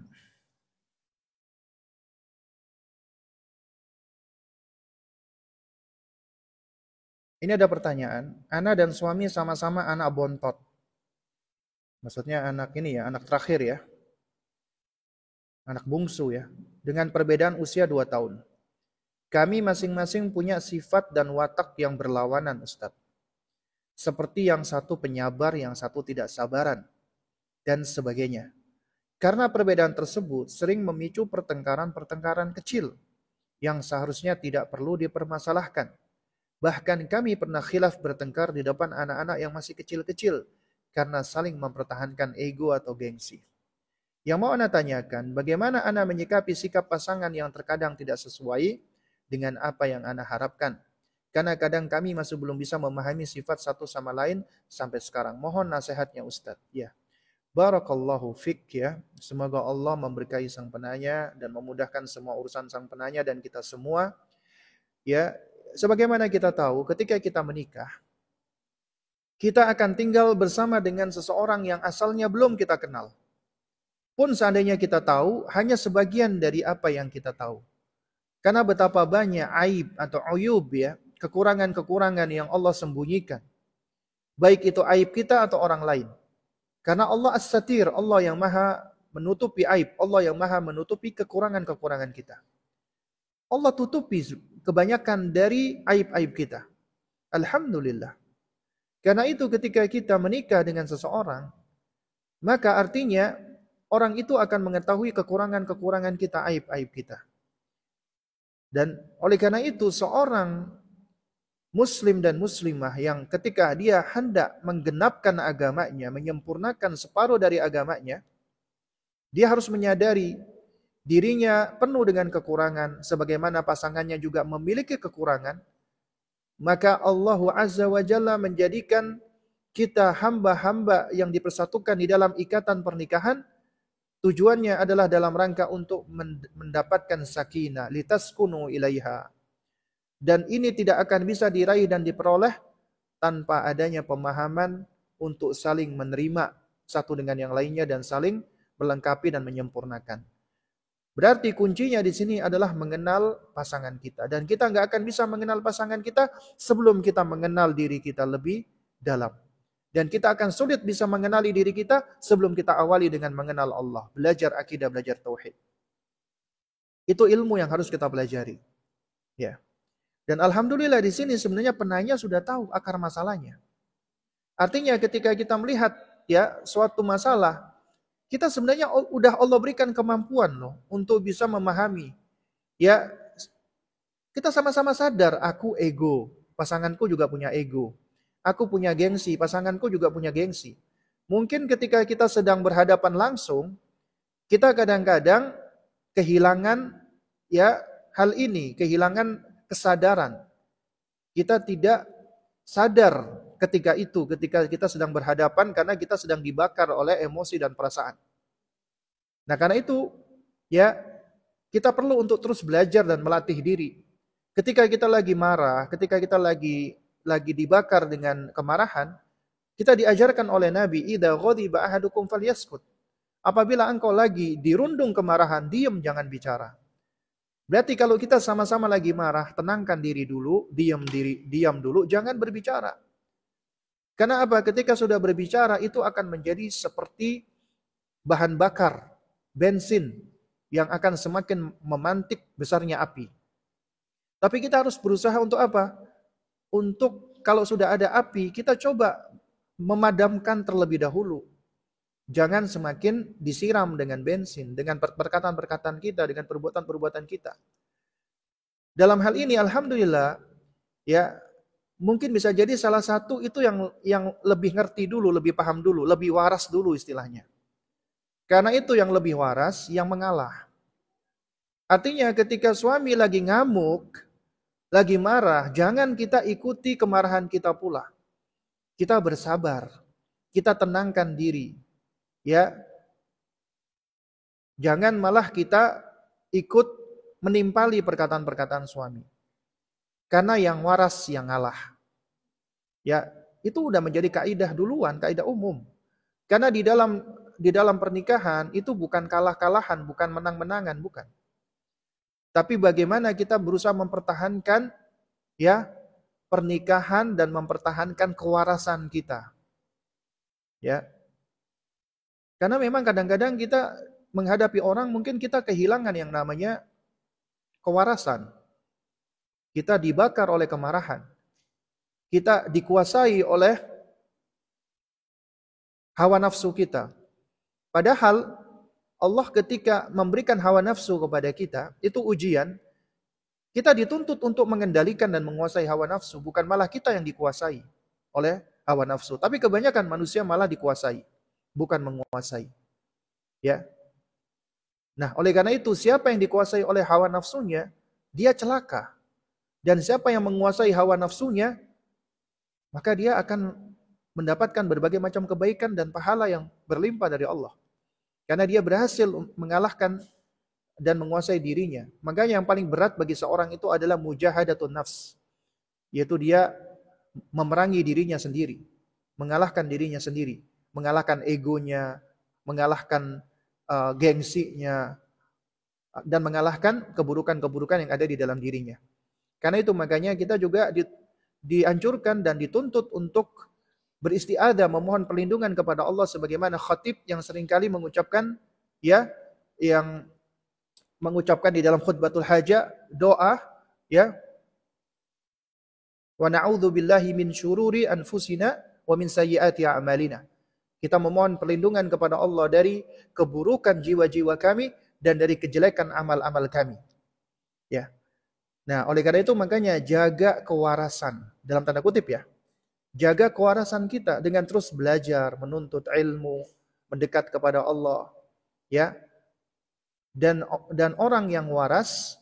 Ini ada pertanyaan, Ana dan suami sama-sama anak bontot. Maksudnya anak ini ya, anak terakhir ya. Anak bungsu ya. Dengan perbedaan usia 2 tahun. Kami masing-masing punya sifat dan watak yang berlawanan Ustadz. Seperti yang satu penyabar, yang satu tidak sabaran. Dan sebagainya. Karena perbedaan tersebut sering memicu pertengkaran-pertengkaran kecil yang seharusnya tidak perlu dipermasalahkan Bahkan kami pernah khilaf bertengkar di depan anak-anak yang masih kecil-kecil karena saling mempertahankan ego atau gengsi. Yang mau Anda tanyakan, bagaimana Anda menyikapi sikap pasangan yang terkadang tidak sesuai dengan apa yang Anda harapkan? Karena kadang kami masih belum bisa memahami sifat satu sama lain sampai sekarang. Mohon nasihatnya Ustadz. Ya. Barakallahu fik ya. Semoga Allah memberkahi sang penanya dan memudahkan semua urusan sang penanya dan kita semua. Ya, sebagaimana kita tahu ketika kita menikah, kita akan tinggal bersama dengan seseorang yang asalnya belum kita kenal. Pun seandainya kita tahu, hanya sebagian dari apa yang kita tahu. Karena betapa banyak aib atau uyub ya, kekurangan-kekurangan yang Allah sembunyikan. Baik itu aib kita atau orang lain. Karena Allah as-satir, Allah yang maha menutupi aib, Allah yang maha menutupi kekurangan-kekurangan kita. Allah tutupi kebanyakan dari aib-aib kita. Alhamdulillah. Karena itu ketika kita menikah dengan seseorang, maka artinya orang itu akan mengetahui kekurangan-kekurangan kita, aib-aib kita. Dan oleh karena itu seorang muslim dan muslimah yang ketika dia hendak menggenapkan agamanya, menyempurnakan separuh dari agamanya, dia harus menyadari dirinya penuh dengan kekurangan sebagaimana pasangannya juga memiliki kekurangan maka Allah Azza wa Jalla menjadikan kita hamba-hamba yang dipersatukan di dalam ikatan pernikahan tujuannya adalah dalam rangka untuk mendapatkan sakinah litaskunu ilaiha dan ini tidak akan bisa diraih dan diperoleh tanpa adanya pemahaman untuk saling menerima satu dengan yang lainnya dan saling melengkapi dan menyempurnakan. Berarti kuncinya di sini adalah mengenal pasangan kita. Dan kita nggak akan bisa mengenal pasangan kita sebelum kita mengenal diri kita lebih dalam. Dan kita akan sulit bisa mengenali diri kita sebelum kita awali dengan mengenal Allah. Belajar akidah, belajar tauhid. Itu ilmu yang harus kita pelajari. Ya. Dan alhamdulillah di sini sebenarnya penanya sudah tahu akar masalahnya. Artinya ketika kita melihat ya suatu masalah kita sebenarnya udah Allah berikan kemampuan loh untuk bisa memahami. Ya, kita sama-sama sadar aku ego, pasanganku juga punya ego. Aku punya gengsi, pasanganku juga punya gengsi. Mungkin ketika kita sedang berhadapan langsung, kita kadang-kadang kehilangan ya hal ini, kehilangan kesadaran. Kita tidak sadar ketika itu, ketika kita sedang berhadapan karena kita sedang dibakar oleh emosi dan perasaan. Nah, karena itu ya kita perlu untuk terus belajar dan melatih diri. Ketika kita lagi marah, ketika kita lagi lagi dibakar dengan kemarahan, kita diajarkan oleh Nabi, "Idza ghadiba ahadukum falyaskut." Apabila engkau lagi dirundung kemarahan, diam jangan bicara. Berarti kalau kita sama-sama lagi marah, tenangkan diri dulu, diam diri, diam dulu, jangan berbicara. Karena apa? Ketika sudah berbicara itu akan menjadi seperti bahan bakar, bensin yang akan semakin memantik besarnya api. Tapi kita harus berusaha untuk apa? Untuk kalau sudah ada api, kita coba memadamkan terlebih dahulu. Jangan semakin disiram dengan bensin, dengan perkataan-perkataan kita, dengan perbuatan-perbuatan kita. Dalam hal ini, alhamdulillah, ya mungkin bisa jadi salah satu itu yang yang lebih ngerti dulu, lebih paham dulu, lebih waras dulu istilahnya. Karena itu yang lebih waras yang mengalah. Artinya ketika suami lagi ngamuk, lagi marah, jangan kita ikuti kemarahan kita pula. Kita bersabar, kita tenangkan diri, ya jangan malah kita ikut menimpali perkataan-perkataan suami. Karena yang waras yang ngalah. Ya, itu udah menjadi kaidah duluan, kaidah umum. Karena di dalam di dalam pernikahan itu bukan kalah-kalahan, bukan menang-menangan, bukan. Tapi bagaimana kita berusaha mempertahankan ya pernikahan dan mempertahankan kewarasan kita. Ya, karena memang kadang-kadang kita menghadapi orang mungkin kita kehilangan yang namanya kewarasan. Kita dibakar oleh kemarahan. Kita dikuasai oleh hawa nafsu kita. Padahal Allah ketika memberikan hawa nafsu kepada kita, itu ujian. Kita dituntut untuk mengendalikan dan menguasai hawa nafsu, bukan malah kita yang dikuasai oleh hawa nafsu. Tapi kebanyakan manusia malah dikuasai bukan menguasai. Ya. Nah, oleh karena itu siapa yang dikuasai oleh hawa nafsunya, dia celaka. Dan siapa yang menguasai hawa nafsunya, maka dia akan mendapatkan berbagai macam kebaikan dan pahala yang berlimpah dari Allah. Karena dia berhasil mengalahkan dan menguasai dirinya. Makanya yang paling berat bagi seorang itu adalah mujahadatun nafs. Yaitu dia memerangi dirinya sendiri. Mengalahkan dirinya sendiri mengalahkan egonya, mengalahkan uh, gengsinya, dan mengalahkan keburukan-keburukan yang ada di dalam dirinya. Karena itu makanya kita juga di, dianjurkan dan dituntut untuk beristiadah memohon perlindungan kepada Allah sebagaimana khatib yang sering kali mengucapkan ya yang mengucapkan di dalam khutbatul hajah doa ya wa na'udzu billahi min syururi anfusina wa min sayyiati a'malina kita memohon perlindungan kepada Allah dari keburukan jiwa-jiwa kami dan dari kejelekan amal-amal kami. Ya. Nah, oleh karena itu makanya jaga kewarasan dalam tanda kutip ya. Jaga kewarasan kita dengan terus belajar, menuntut ilmu, mendekat kepada Allah, ya. Dan dan orang yang waras,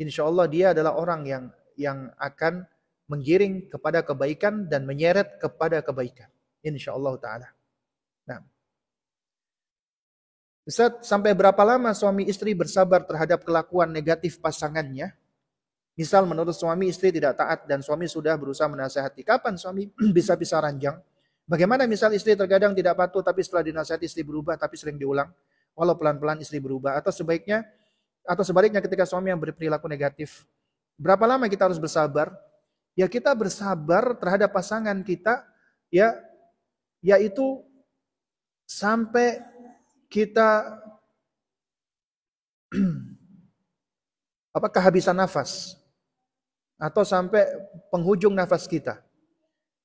insya Allah dia adalah orang yang yang akan menggiring kepada kebaikan dan menyeret kepada kebaikan. Insya Allah Taala. Nah, Ustaz, sampai berapa lama suami istri bersabar terhadap kelakuan negatif pasangannya? Misal menurut suami istri tidak taat dan suami sudah berusaha menasehati. Kapan suami bisa bisa ranjang? Bagaimana misal istri terkadang tidak patuh tapi setelah dinasehati istri berubah tapi sering diulang? Walau pelan-pelan istri berubah. Atau sebaiknya atau sebaliknya ketika suami yang berperilaku negatif. Berapa lama kita harus bersabar? Ya kita bersabar terhadap pasangan kita ya yaitu sampai kita apa kehabisan nafas atau sampai penghujung nafas kita.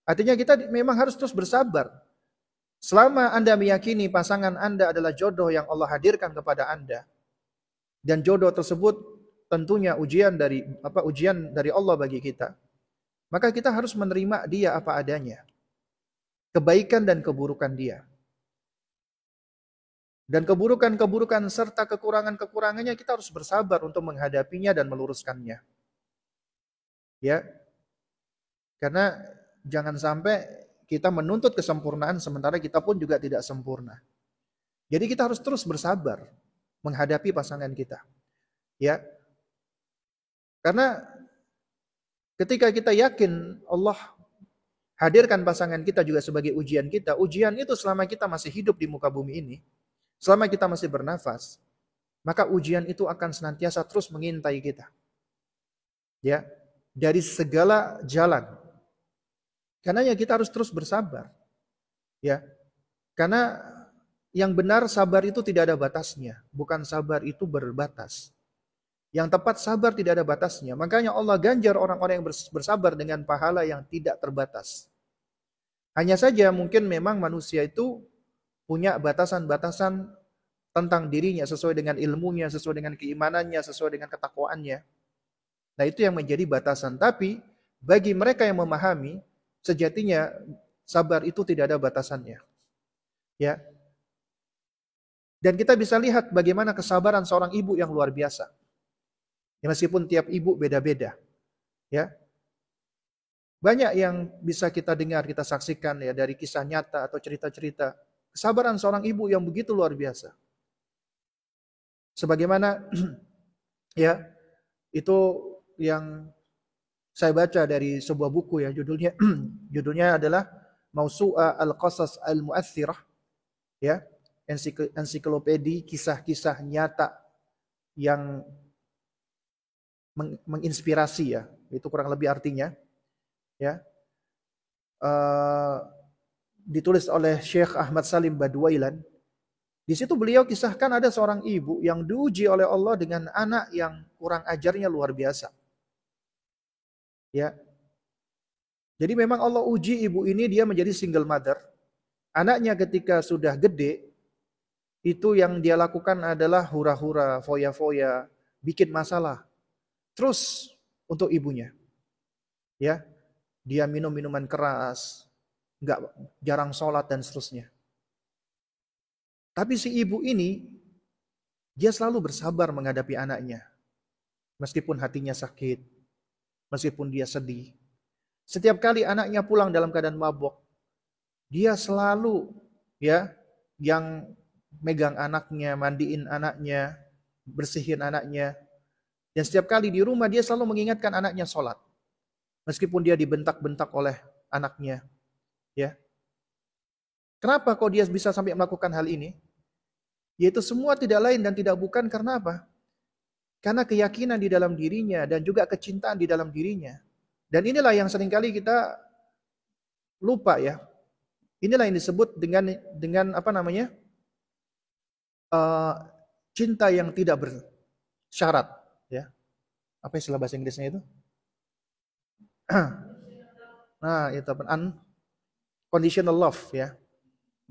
Artinya kita memang harus terus bersabar. Selama Anda meyakini pasangan Anda adalah jodoh yang Allah hadirkan kepada Anda dan jodoh tersebut tentunya ujian dari apa ujian dari Allah bagi kita. Maka kita harus menerima dia apa adanya. Kebaikan dan keburukan dia. Dan keburukan-keburukan serta kekurangan-kekurangannya kita harus bersabar untuk menghadapinya dan meluruskannya. Ya. Karena jangan sampai kita menuntut kesempurnaan sementara kita pun juga tidak sempurna. Jadi kita harus terus bersabar menghadapi pasangan kita. Ya. Karena ketika kita yakin Allah hadirkan pasangan kita juga sebagai ujian kita, ujian itu selama kita masih hidup di muka bumi ini, Selama kita masih bernafas, maka ujian itu akan senantiasa terus mengintai kita. Ya, dari segala jalan. Karena ya kita harus terus bersabar. Ya. Karena yang benar sabar itu tidak ada batasnya, bukan sabar itu berbatas. Yang tepat sabar tidak ada batasnya. Makanya Allah ganjar orang-orang yang bersabar dengan pahala yang tidak terbatas. Hanya saja mungkin memang manusia itu punya batasan-batasan tentang dirinya sesuai dengan ilmunya, sesuai dengan keimanannya, sesuai dengan ketakwaannya. Nah, itu yang menjadi batasan. Tapi bagi mereka yang memahami, sejatinya sabar itu tidak ada batasannya. Ya. Dan kita bisa lihat bagaimana kesabaran seorang ibu yang luar biasa. Ya, meskipun tiap ibu beda-beda. Ya. Banyak yang bisa kita dengar, kita saksikan ya dari kisah nyata atau cerita-cerita kesabaran seorang ibu yang begitu luar biasa. Sebagaimana ya itu yang saya baca dari sebuah buku ya judulnya judulnya adalah Mausu'a Al-Qasas Al-Mu'athirah ya ensiklopedi kisah-kisah nyata yang menginspirasi ya itu kurang lebih artinya ya uh, ditulis oleh Syekh Ahmad Salim Badwailan di situ beliau kisahkan ada seorang ibu yang diuji oleh Allah dengan anak yang kurang ajarnya luar biasa ya jadi memang Allah uji ibu ini dia menjadi single mother anaknya ketika sudah gede itu yang dia lakukan adalah hura-hura, foya-foya, bikin masalah. Terus untuk ibunya. Ya, dia minum minuman keras, nggak jarang sholat dan seterusnya. Tapi si ibu ini, dia selalu bersabar menghadapi anaknya. Meskipun hatinya sakit, meskipun dia sedih. Setiap kali anaknya pulang dalam keadaan mabok, dia selalu ya yang megang anaknya, mandiin anaknya, bersihin anaknya. Dan setiap kali di rumah dia selalu mengingatkan anaknya sholat. Meskipun dia dibentak-bentak oleh anaknya. Ya. Kenapa kok dia bisa sampai melakukan hal ini? Yaitu semua tidak lain dan tidak bukan karena apa? Karena keyakinan di dalam dirinya dan juga kecintaan di dalam dirinya. Dan inilah yang sering kali kita lupa ya. Inilah yang disebut dengan dengan apa namanya? uh, cinta yang tidak bersyarat ya apa istilah bahasa Inggrisnya itu nah itu apa unconditional love ya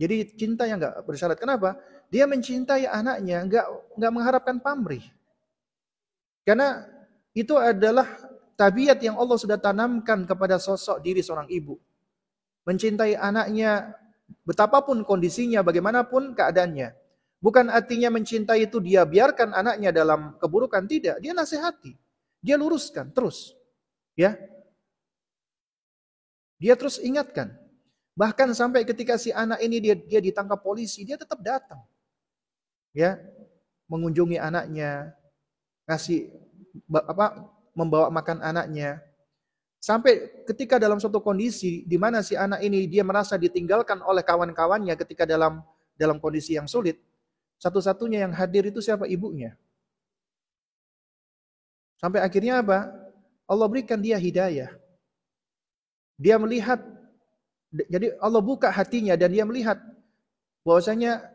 jadi cinta yang nggak bersyarat kenapa dia mencintai anaknya nggak nggak mengharapkan pamrih karena itu adalah tabiat yang Allah sudah tanamkan kepada sosok diri seorang ibu mencintai anaknya betapapun kondisinya bagaimanapun keadaannya Bukan artinya mencintai itu dia biarkan anaknya dalam keburukan, tidak. Dia nasihati. Dia luruskan terus. Ya. Dia terus ingatkan. Bahkan sampai ketika si anak ini dia dia ditangkap polisi, dia tetap datang. Ya. Mengunjungi anaknya, ngasih apa membawa makan anaknya. Sampai ketika dalam suatu kondisi di mana si anak ini dia merasa ditinggalkan oleh kawan-kawannya ketika dalam dalam kondisi yang sulit, satu-satunya yang hadir itu siapa? Ibunya. Sampai akhirnya apa? Allah berikan dia hidayah. Dia melihat, jadi Allah buka hatinya dan dia melihat bahwasanya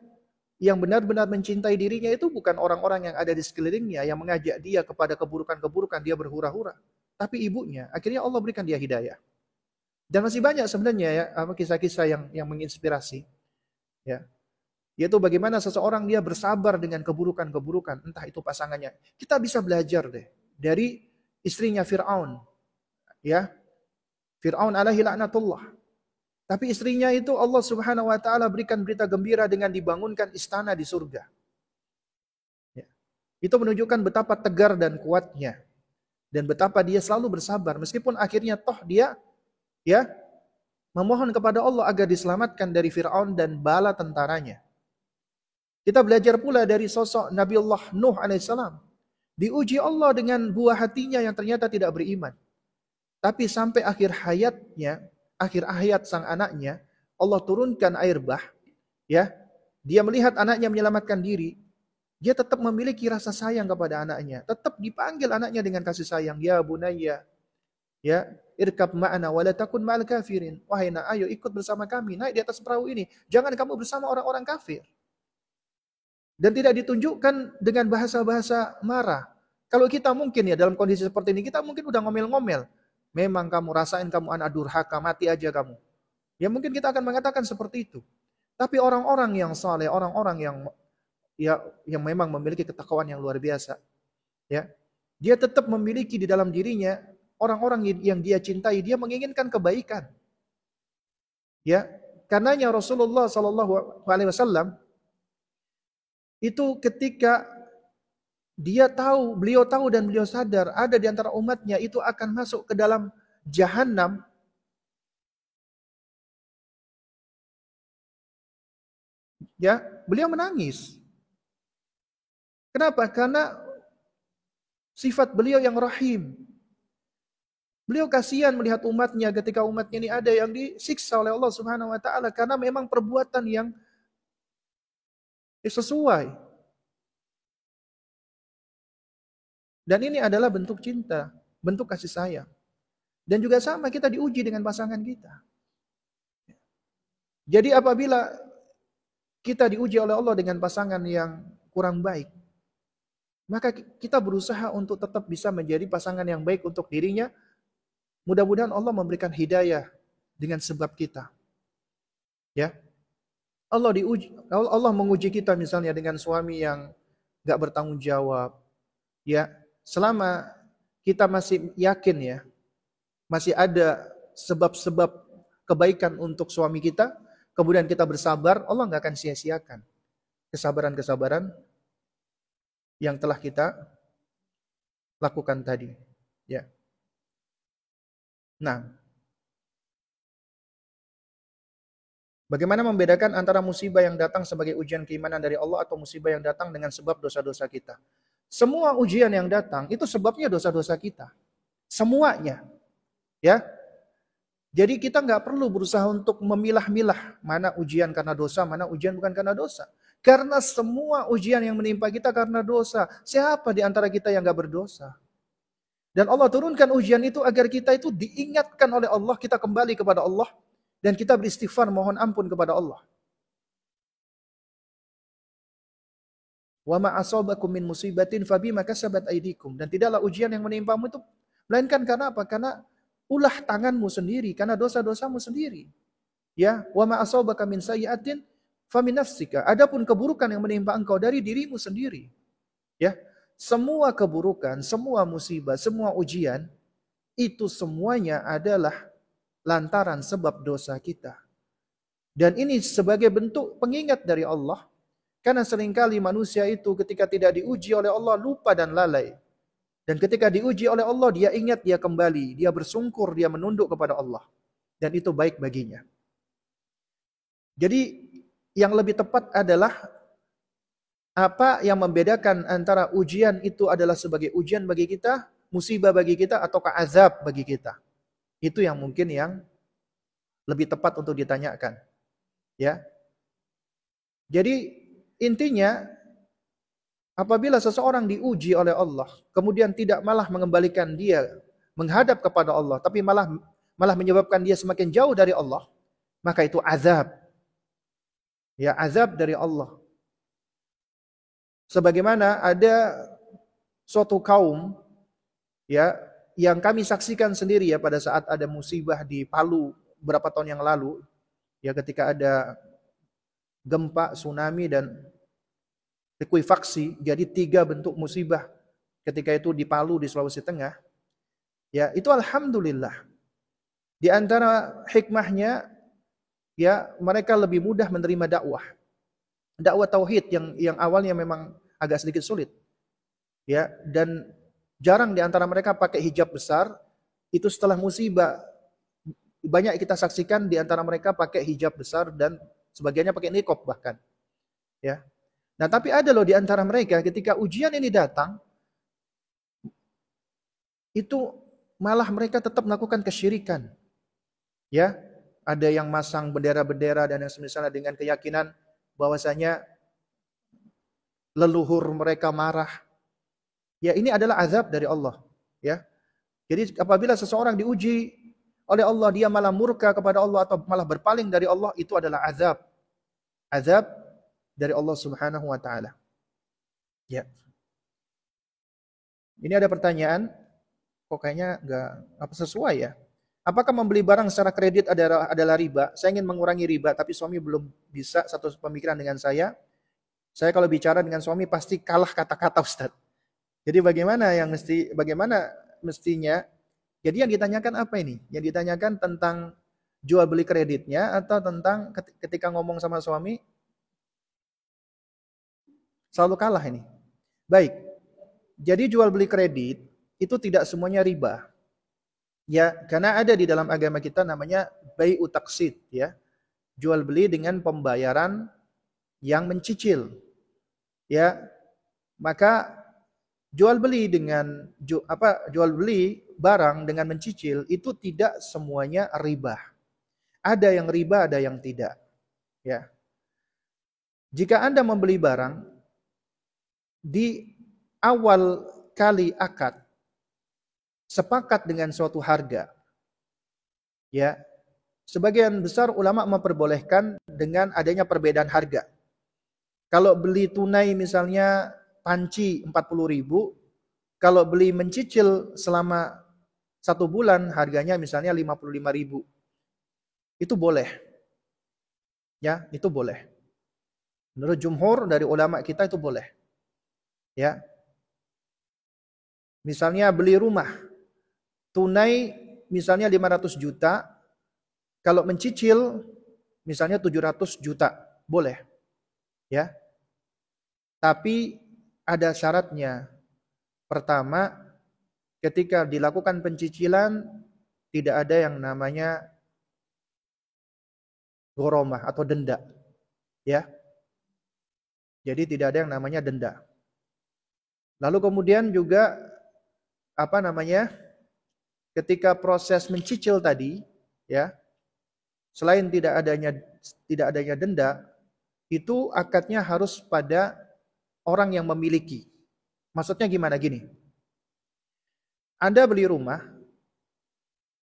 yang benar-benar mencintai dirinya itu bukan orang-orang yang ada di sekelilingnya yang mengajak dia kepada keburukan-keburukan dia berhura-hura, tapi ibunya. Akhirnya Allah berikan dia hidayah. Dan masih banyak sebenarnya ya kisah-kisah yang yang menginspirasi. Ya. Yaitu bagaimana seseorang dia bersabar dengan keburukan-keburukan, entah itu pasangannya. Kita bisa belajar deh dari istrinya Fir'aun. Ya. Fir'aun alaihi laknatullah. Tapi istrinya itu Allah subhanahu wa ta'ala berikan berita gembira dengan dibangunkan istana di surga. Ya. Itu menunjukkan betapa tegar dan kuatnya. Dan betapa dia selalu bersabar. Meskipun akhirnya toh dia ya memohon kepada Allah agar diselamatkan dari Fir'aun dan bala tentaranya. Kita belajar pula dari sosok Nabi Allah Nuh alaihissalam. Diuji Allah dengan buah hatinya yang ternyata tidak beriman. Tapi sampai akhir hayatnya, akhir hayat sang anaknya, Allah turunkan air bah. Ya, dia melihat anaknya menyelamatkan diri. Dia tetap memiliki rasa sayang kepada anaknya. Tetap dipanggil anaknya dengan kasih sayang. Ya bunaya. Ya, irkab ma'ana wa la takun ma'al kafirin. Wahai nak, ayo ikut bersama kami. Naik di atas perahu ini. Jangan kamu bersama orang-orang kafir. Dan tidak ditunjukkan dengan bahasa-bahasa marah. Kalau kita mungkin ya dalam kondisi seperti ini, kita mungkin udah ngomel-ngomel. Memang kamu rasain kamu anak durhaka, mati aja kamu. Ya mungkin kita akan mengatakan seperti itu. Tapi orang-orang yang saleh, orang-orang yang ya yang memang memiliki ketakwaan yang luar biasa, ya dia tetap memiliki di dalam dirinya orang-orang yang dia cintai, dia menginginkan kebaikan. Ya, karenanya Rasulullah Shallallahu Alaihi Wasallam itu ketika dia tahu, beliau tahu dan beliau sadar ada di antara umatnya itu akan masuk ke dalam jahanam. Ya, beliau menangis. Kenapa? Karena sifat beliau yang rahim. Beliau kasihan melihat umatnya ketika umatnya ini ada yang disiksa oleh Allah Subhanahu wa taala karena memang perbuatan yang sesuai Dan ini adalah bentuk cinta, bentuk kasih sayang. Dan juga sama kita diuji dengan pasangan kita. Jadi apabila kita diuji oleh Allah dengan pasangan yang kurang baik, maka kita berusaha untuk tetap bisa menjadi pasangan yang baik untuk dirinya. Mudah-mudahan Allah memberikan hidayah dengan sebab kita. Ya. Allah diuji Allah menguji kita misalnya dengan suami yang nggak bertanggung jawab, ya selama kita masih yakin ya, masih ada sebab-sebab kebaikan untuk suami kita, kemudian kita bersabar, Allah nggak akan sia-siakan kesabaran-kesabaran yang telah kita lakukan tadi. Ya. Nah, Bagaimana membedakan antara musibah yang datang sebagai ujian keimanan dari Allah atau musibah yang datang dengan sebab dosa-dosa kita? Semua ujian yang datang itu sebabnya dosa-dosa kita. Semuanya. Ya. Jadi kita nggak perlu berusaha untuk memilah-milah mana ujian karena dosa, mana ujian bukan karena dosa. Karena semua ujian yang menimpa kita karena dosa. Siapa di antara kita yang nggak berdosa? Dan Allah turunkan ujian itu agar kita itu diingatkan oleh Allah, kita kembali kepada Allah dan kita beristighfar mohon ampun kepada Allah. Wa ma asabakum min musibatin fabima kasabat aydikum. Dan tidaklah ujian yang menimpamu itu melainkan karena apa? Karena ulah tanganmu sendiri, karena dosa-dosamu sendiri. Ya, wa ma asabaka min sayyi'atin famin nafsika. Adapun keburukan yang menimpa engkau dari dirimu sendiri. Ya, semua keburukan, semua musibah, semua ujian itu semuanya adalah lantaran sebab dosa kita. Dan ini sebagai bentuk pengingat dari Allah karena sering kali manusia itu ketika tidak diuji oleh Allah lupa dan lalai. Dan ketika diuji oleh Allah dia ingat, dia kembali, dia bersungkur, dia menunduk kepada Allah. Dan itu baik baginya. Jadi yang lebih tepat adalah apa yang membedakan antara ujian itu adalah sebagai ujian bagi kita, musibah bagi kita, atau azab bagi kita. Itu yang mungkin yang lebih tepat untuk ditanyakan. Ya. Jadi Intinya, apabila seseorang diuji oleh Allah, kemudian tidak malah mengembalikan dia menghadap kepada Allah, tapi malah malah menyebabkan dia semakin jauh dari Allah, maka itu azab. Ya, azab dari Allah. Sebagaimana ada suatu kaum ya yang kami saksikan sendiri ya pada saat ada musibah di Palu beberapa tahun yang lalu ya ketika ada gempa, tsunami dan likuifaksi. Jadi tiga bentuk musibah ketika itu di Palu di Sulawesi Tengah. Ya, itu alhamdulillah. Di antara hikmahnya ya mereka lebih mudah menerima dakwah. Dakwah tauhid yang yang awalnya memang agak sedikit sulit. Ya, dan jarang di antara mereka pakai hijab besar. Itu setelah musibah banyak kita saksikan di antara mereka pakai hijab besar dan Sebagiannya pakai nikop bahkan. Ya. Nah, tapi ada loh di antara mereka ketika ujian ini datang itu malah mereka tetap melakukan kesyirikan. Ya, ada yang masang bendera-bendera dan yang semisalnya dengan keyakinan bahwasanya leluhur mereka marah. Ya, ini adalah azab dari Allah, ya. Jadi apabila seseorang diuji oleh Allah dia malah murka kepada Allah atau malah berpaling dari Allah itu adalah azab azab dari Allah Subhanahu wa taala. Ya. Ini ada pertanyaan, kok kayaknya nggak apa sesuai ya? Apakah membeli barang secara kredit adalah, adalah riba? Saya ingin mengurangi riba, tapi suami belum bisa satu pemikiran dengan saya. Saya kalau bicara dengan suami pasti kalah kata-kata Ustaz. Jadi bagaimana yang mesti, bagaimana mestinya? Jadi yang ditanyakan apa ini? Yang ditanyakan tentang jual beli kreditnya atau tentang ketika ngomong sama suami selalu kalah ini. Baik. Jadi jual beli kredit itu tidak semuanya riba. Ya, karena ada di dalam agama kita namanya bayi utaksid ya. Jual beli dengan pembayaran yang mencicil. Ya. Maka jual beli dengan apa jual beli barang dengan mencicil itu tidak semuanya riba. Ada yang riba, ada yang tidak. Ya. Jika Anda membeli barang di awal kali akad sepakat dengan suatu harga. Ya. Sebagian besar ulama memperbolehkan dengan adanya perbedaan harga. Kalau beli tunai misalnya panci 40 ribu, kalau beli mencicil selama satu bulan harganya misalnya 55 ribu. Itu boleh. Ya, itu boleh. Menurut jumhur dari ulama kita itu boleh. Ya. Misalnya beli rumah tunai misalnya 500 juta, kalau mencicil misalnya 700 juta, boleh. Ya. Tapi ada syaratnya. Pertama, ketika dilakukan pencicilan tidak ada yang namanya goromah atau denda. Ya. Jadi tidak ada yang namanya denda. Lalu kemudian juga apa namanya? ketika proses mencicil tadi, ya, selain tidak adanya tidak adanya denda, itu akadnya harus pada orang yang memiliki. Maksudnya gimana gini? Anda beli rumah,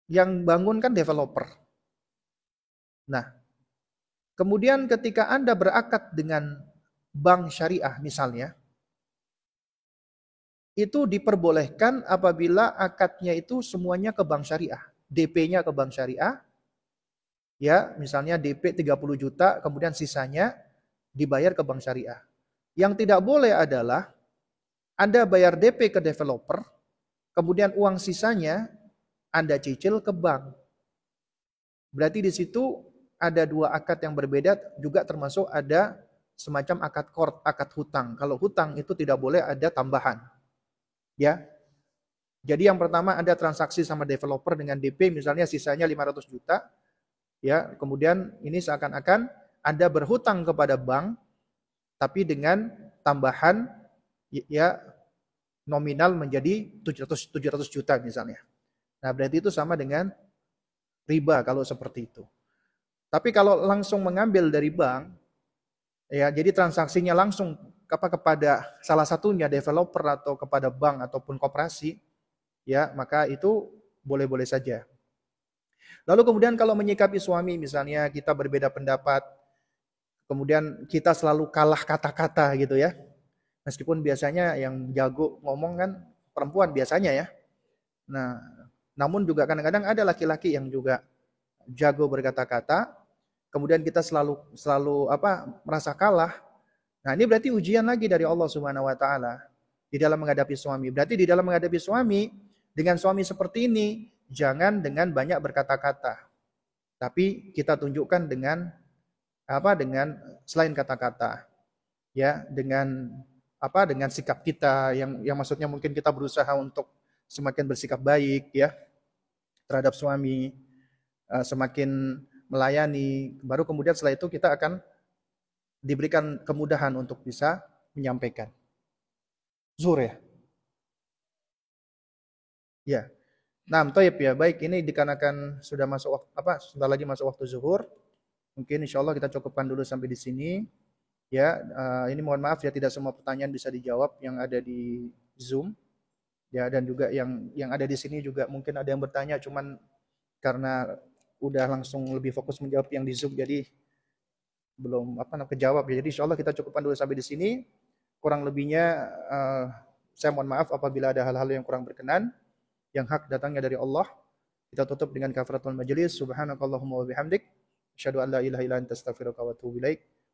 yang bangun kan developer. Nah, kemudian ketika Anda berakad dengan bank syariah misalnya, itu diperbolehkan apabila akadnya itu semuanya ke bank syariah. DP-nya ke bank syariah. Ya, misalnya DP 30 juta, kemudian sisanya dibayar ke bank syariah. Yang tidak boleh adalah Anda bayar DP ke developer, kemudian uang sisanya Anda cicil ke bank. Berarti di situ ada dua akad yang berbeda, juga termasuk ada semacam akad kort, akad hutang. Kalau hutang itu tidak boleh ada tambahan. Ya. Jadi yang pertama ada transaksi sama developer dengan DP misalnya sisanya 500 juta. Ya, kemudian ini seakan-akan Anda berhutang kepada bank tapi dengan tambahan ya nominal menjadi 700 700 juta misalnya. Nah, berarti itu sama dengan riba kalau seperti itu. Tapi kalau langsung mengambil dari bank ya jadi transaksinya langsung apa kepada salah satunya developer atau kepada bank ataupun koperasi, ya maka itu boleh-boleh saja. Lalu kemudian kalau menyikapi suami misalnya kita berbeda pendapat, kemudian kita selalu kalah kata-kata gitu ya. Meskipun biasanya yang jago ngomong kan perempuan biasanya ya. Nah, namun juga kadang-kadang ada laki-laki yang juga jago berkata-kata, kemudian kita selalu selalu apa merasa kalah, Nah, ini berarti ujian lagi dari Allah Subhanahu wa taala di dalam menghadapi suami. Berarti di dalam menghadapi suami dengan suami seperti ini jangan dengan banyak berkata-kata. Tapi kita tunjukkan dengan apa? Dengan selain kata-kata. Ya, dengan apa? Dengan sikap kita yang yang maksudnya mungkin kita berusaha untuk semakin bersikap baik ya terhadap suami, eh, semakin melayani. Baru kemudian setelah itu kita akan diberikan kemudahan untuk bisa menyampaikan. Zuhur ya? Ya. Nah, toib ya. Baik, ini dikarenakan sudah masuk waktu, apa? Sebentar lagi masuk waktu zuhur. Mungkin insya Allah kita cukupkan dulu sampai di sini. Ya, uh, ini mohon maaf ya tidak semua pertanyaan bisa dijawab yang ada di Zoom. Ya, dan juga yang yang ada di sini juga mungkin ada yang bertanya cuman karena udah langsung lebih fokus menjawab yang di Zoom jadi belum apa namanya kejawab ya. Jadi insya Allah kita cukupkan dulu sampai di sini. Kurang lebihnya uh, Saya mohon maaf apabila ada hal-hal yang kurang berkenan. Yang hak datangnya dari Allah. Kita tutup dengan kafaratul majelis. Subhanakallahumma wa bihamdik. Asyhadu an la ilaha illa anta astaghfiruka wa atubu ilaik.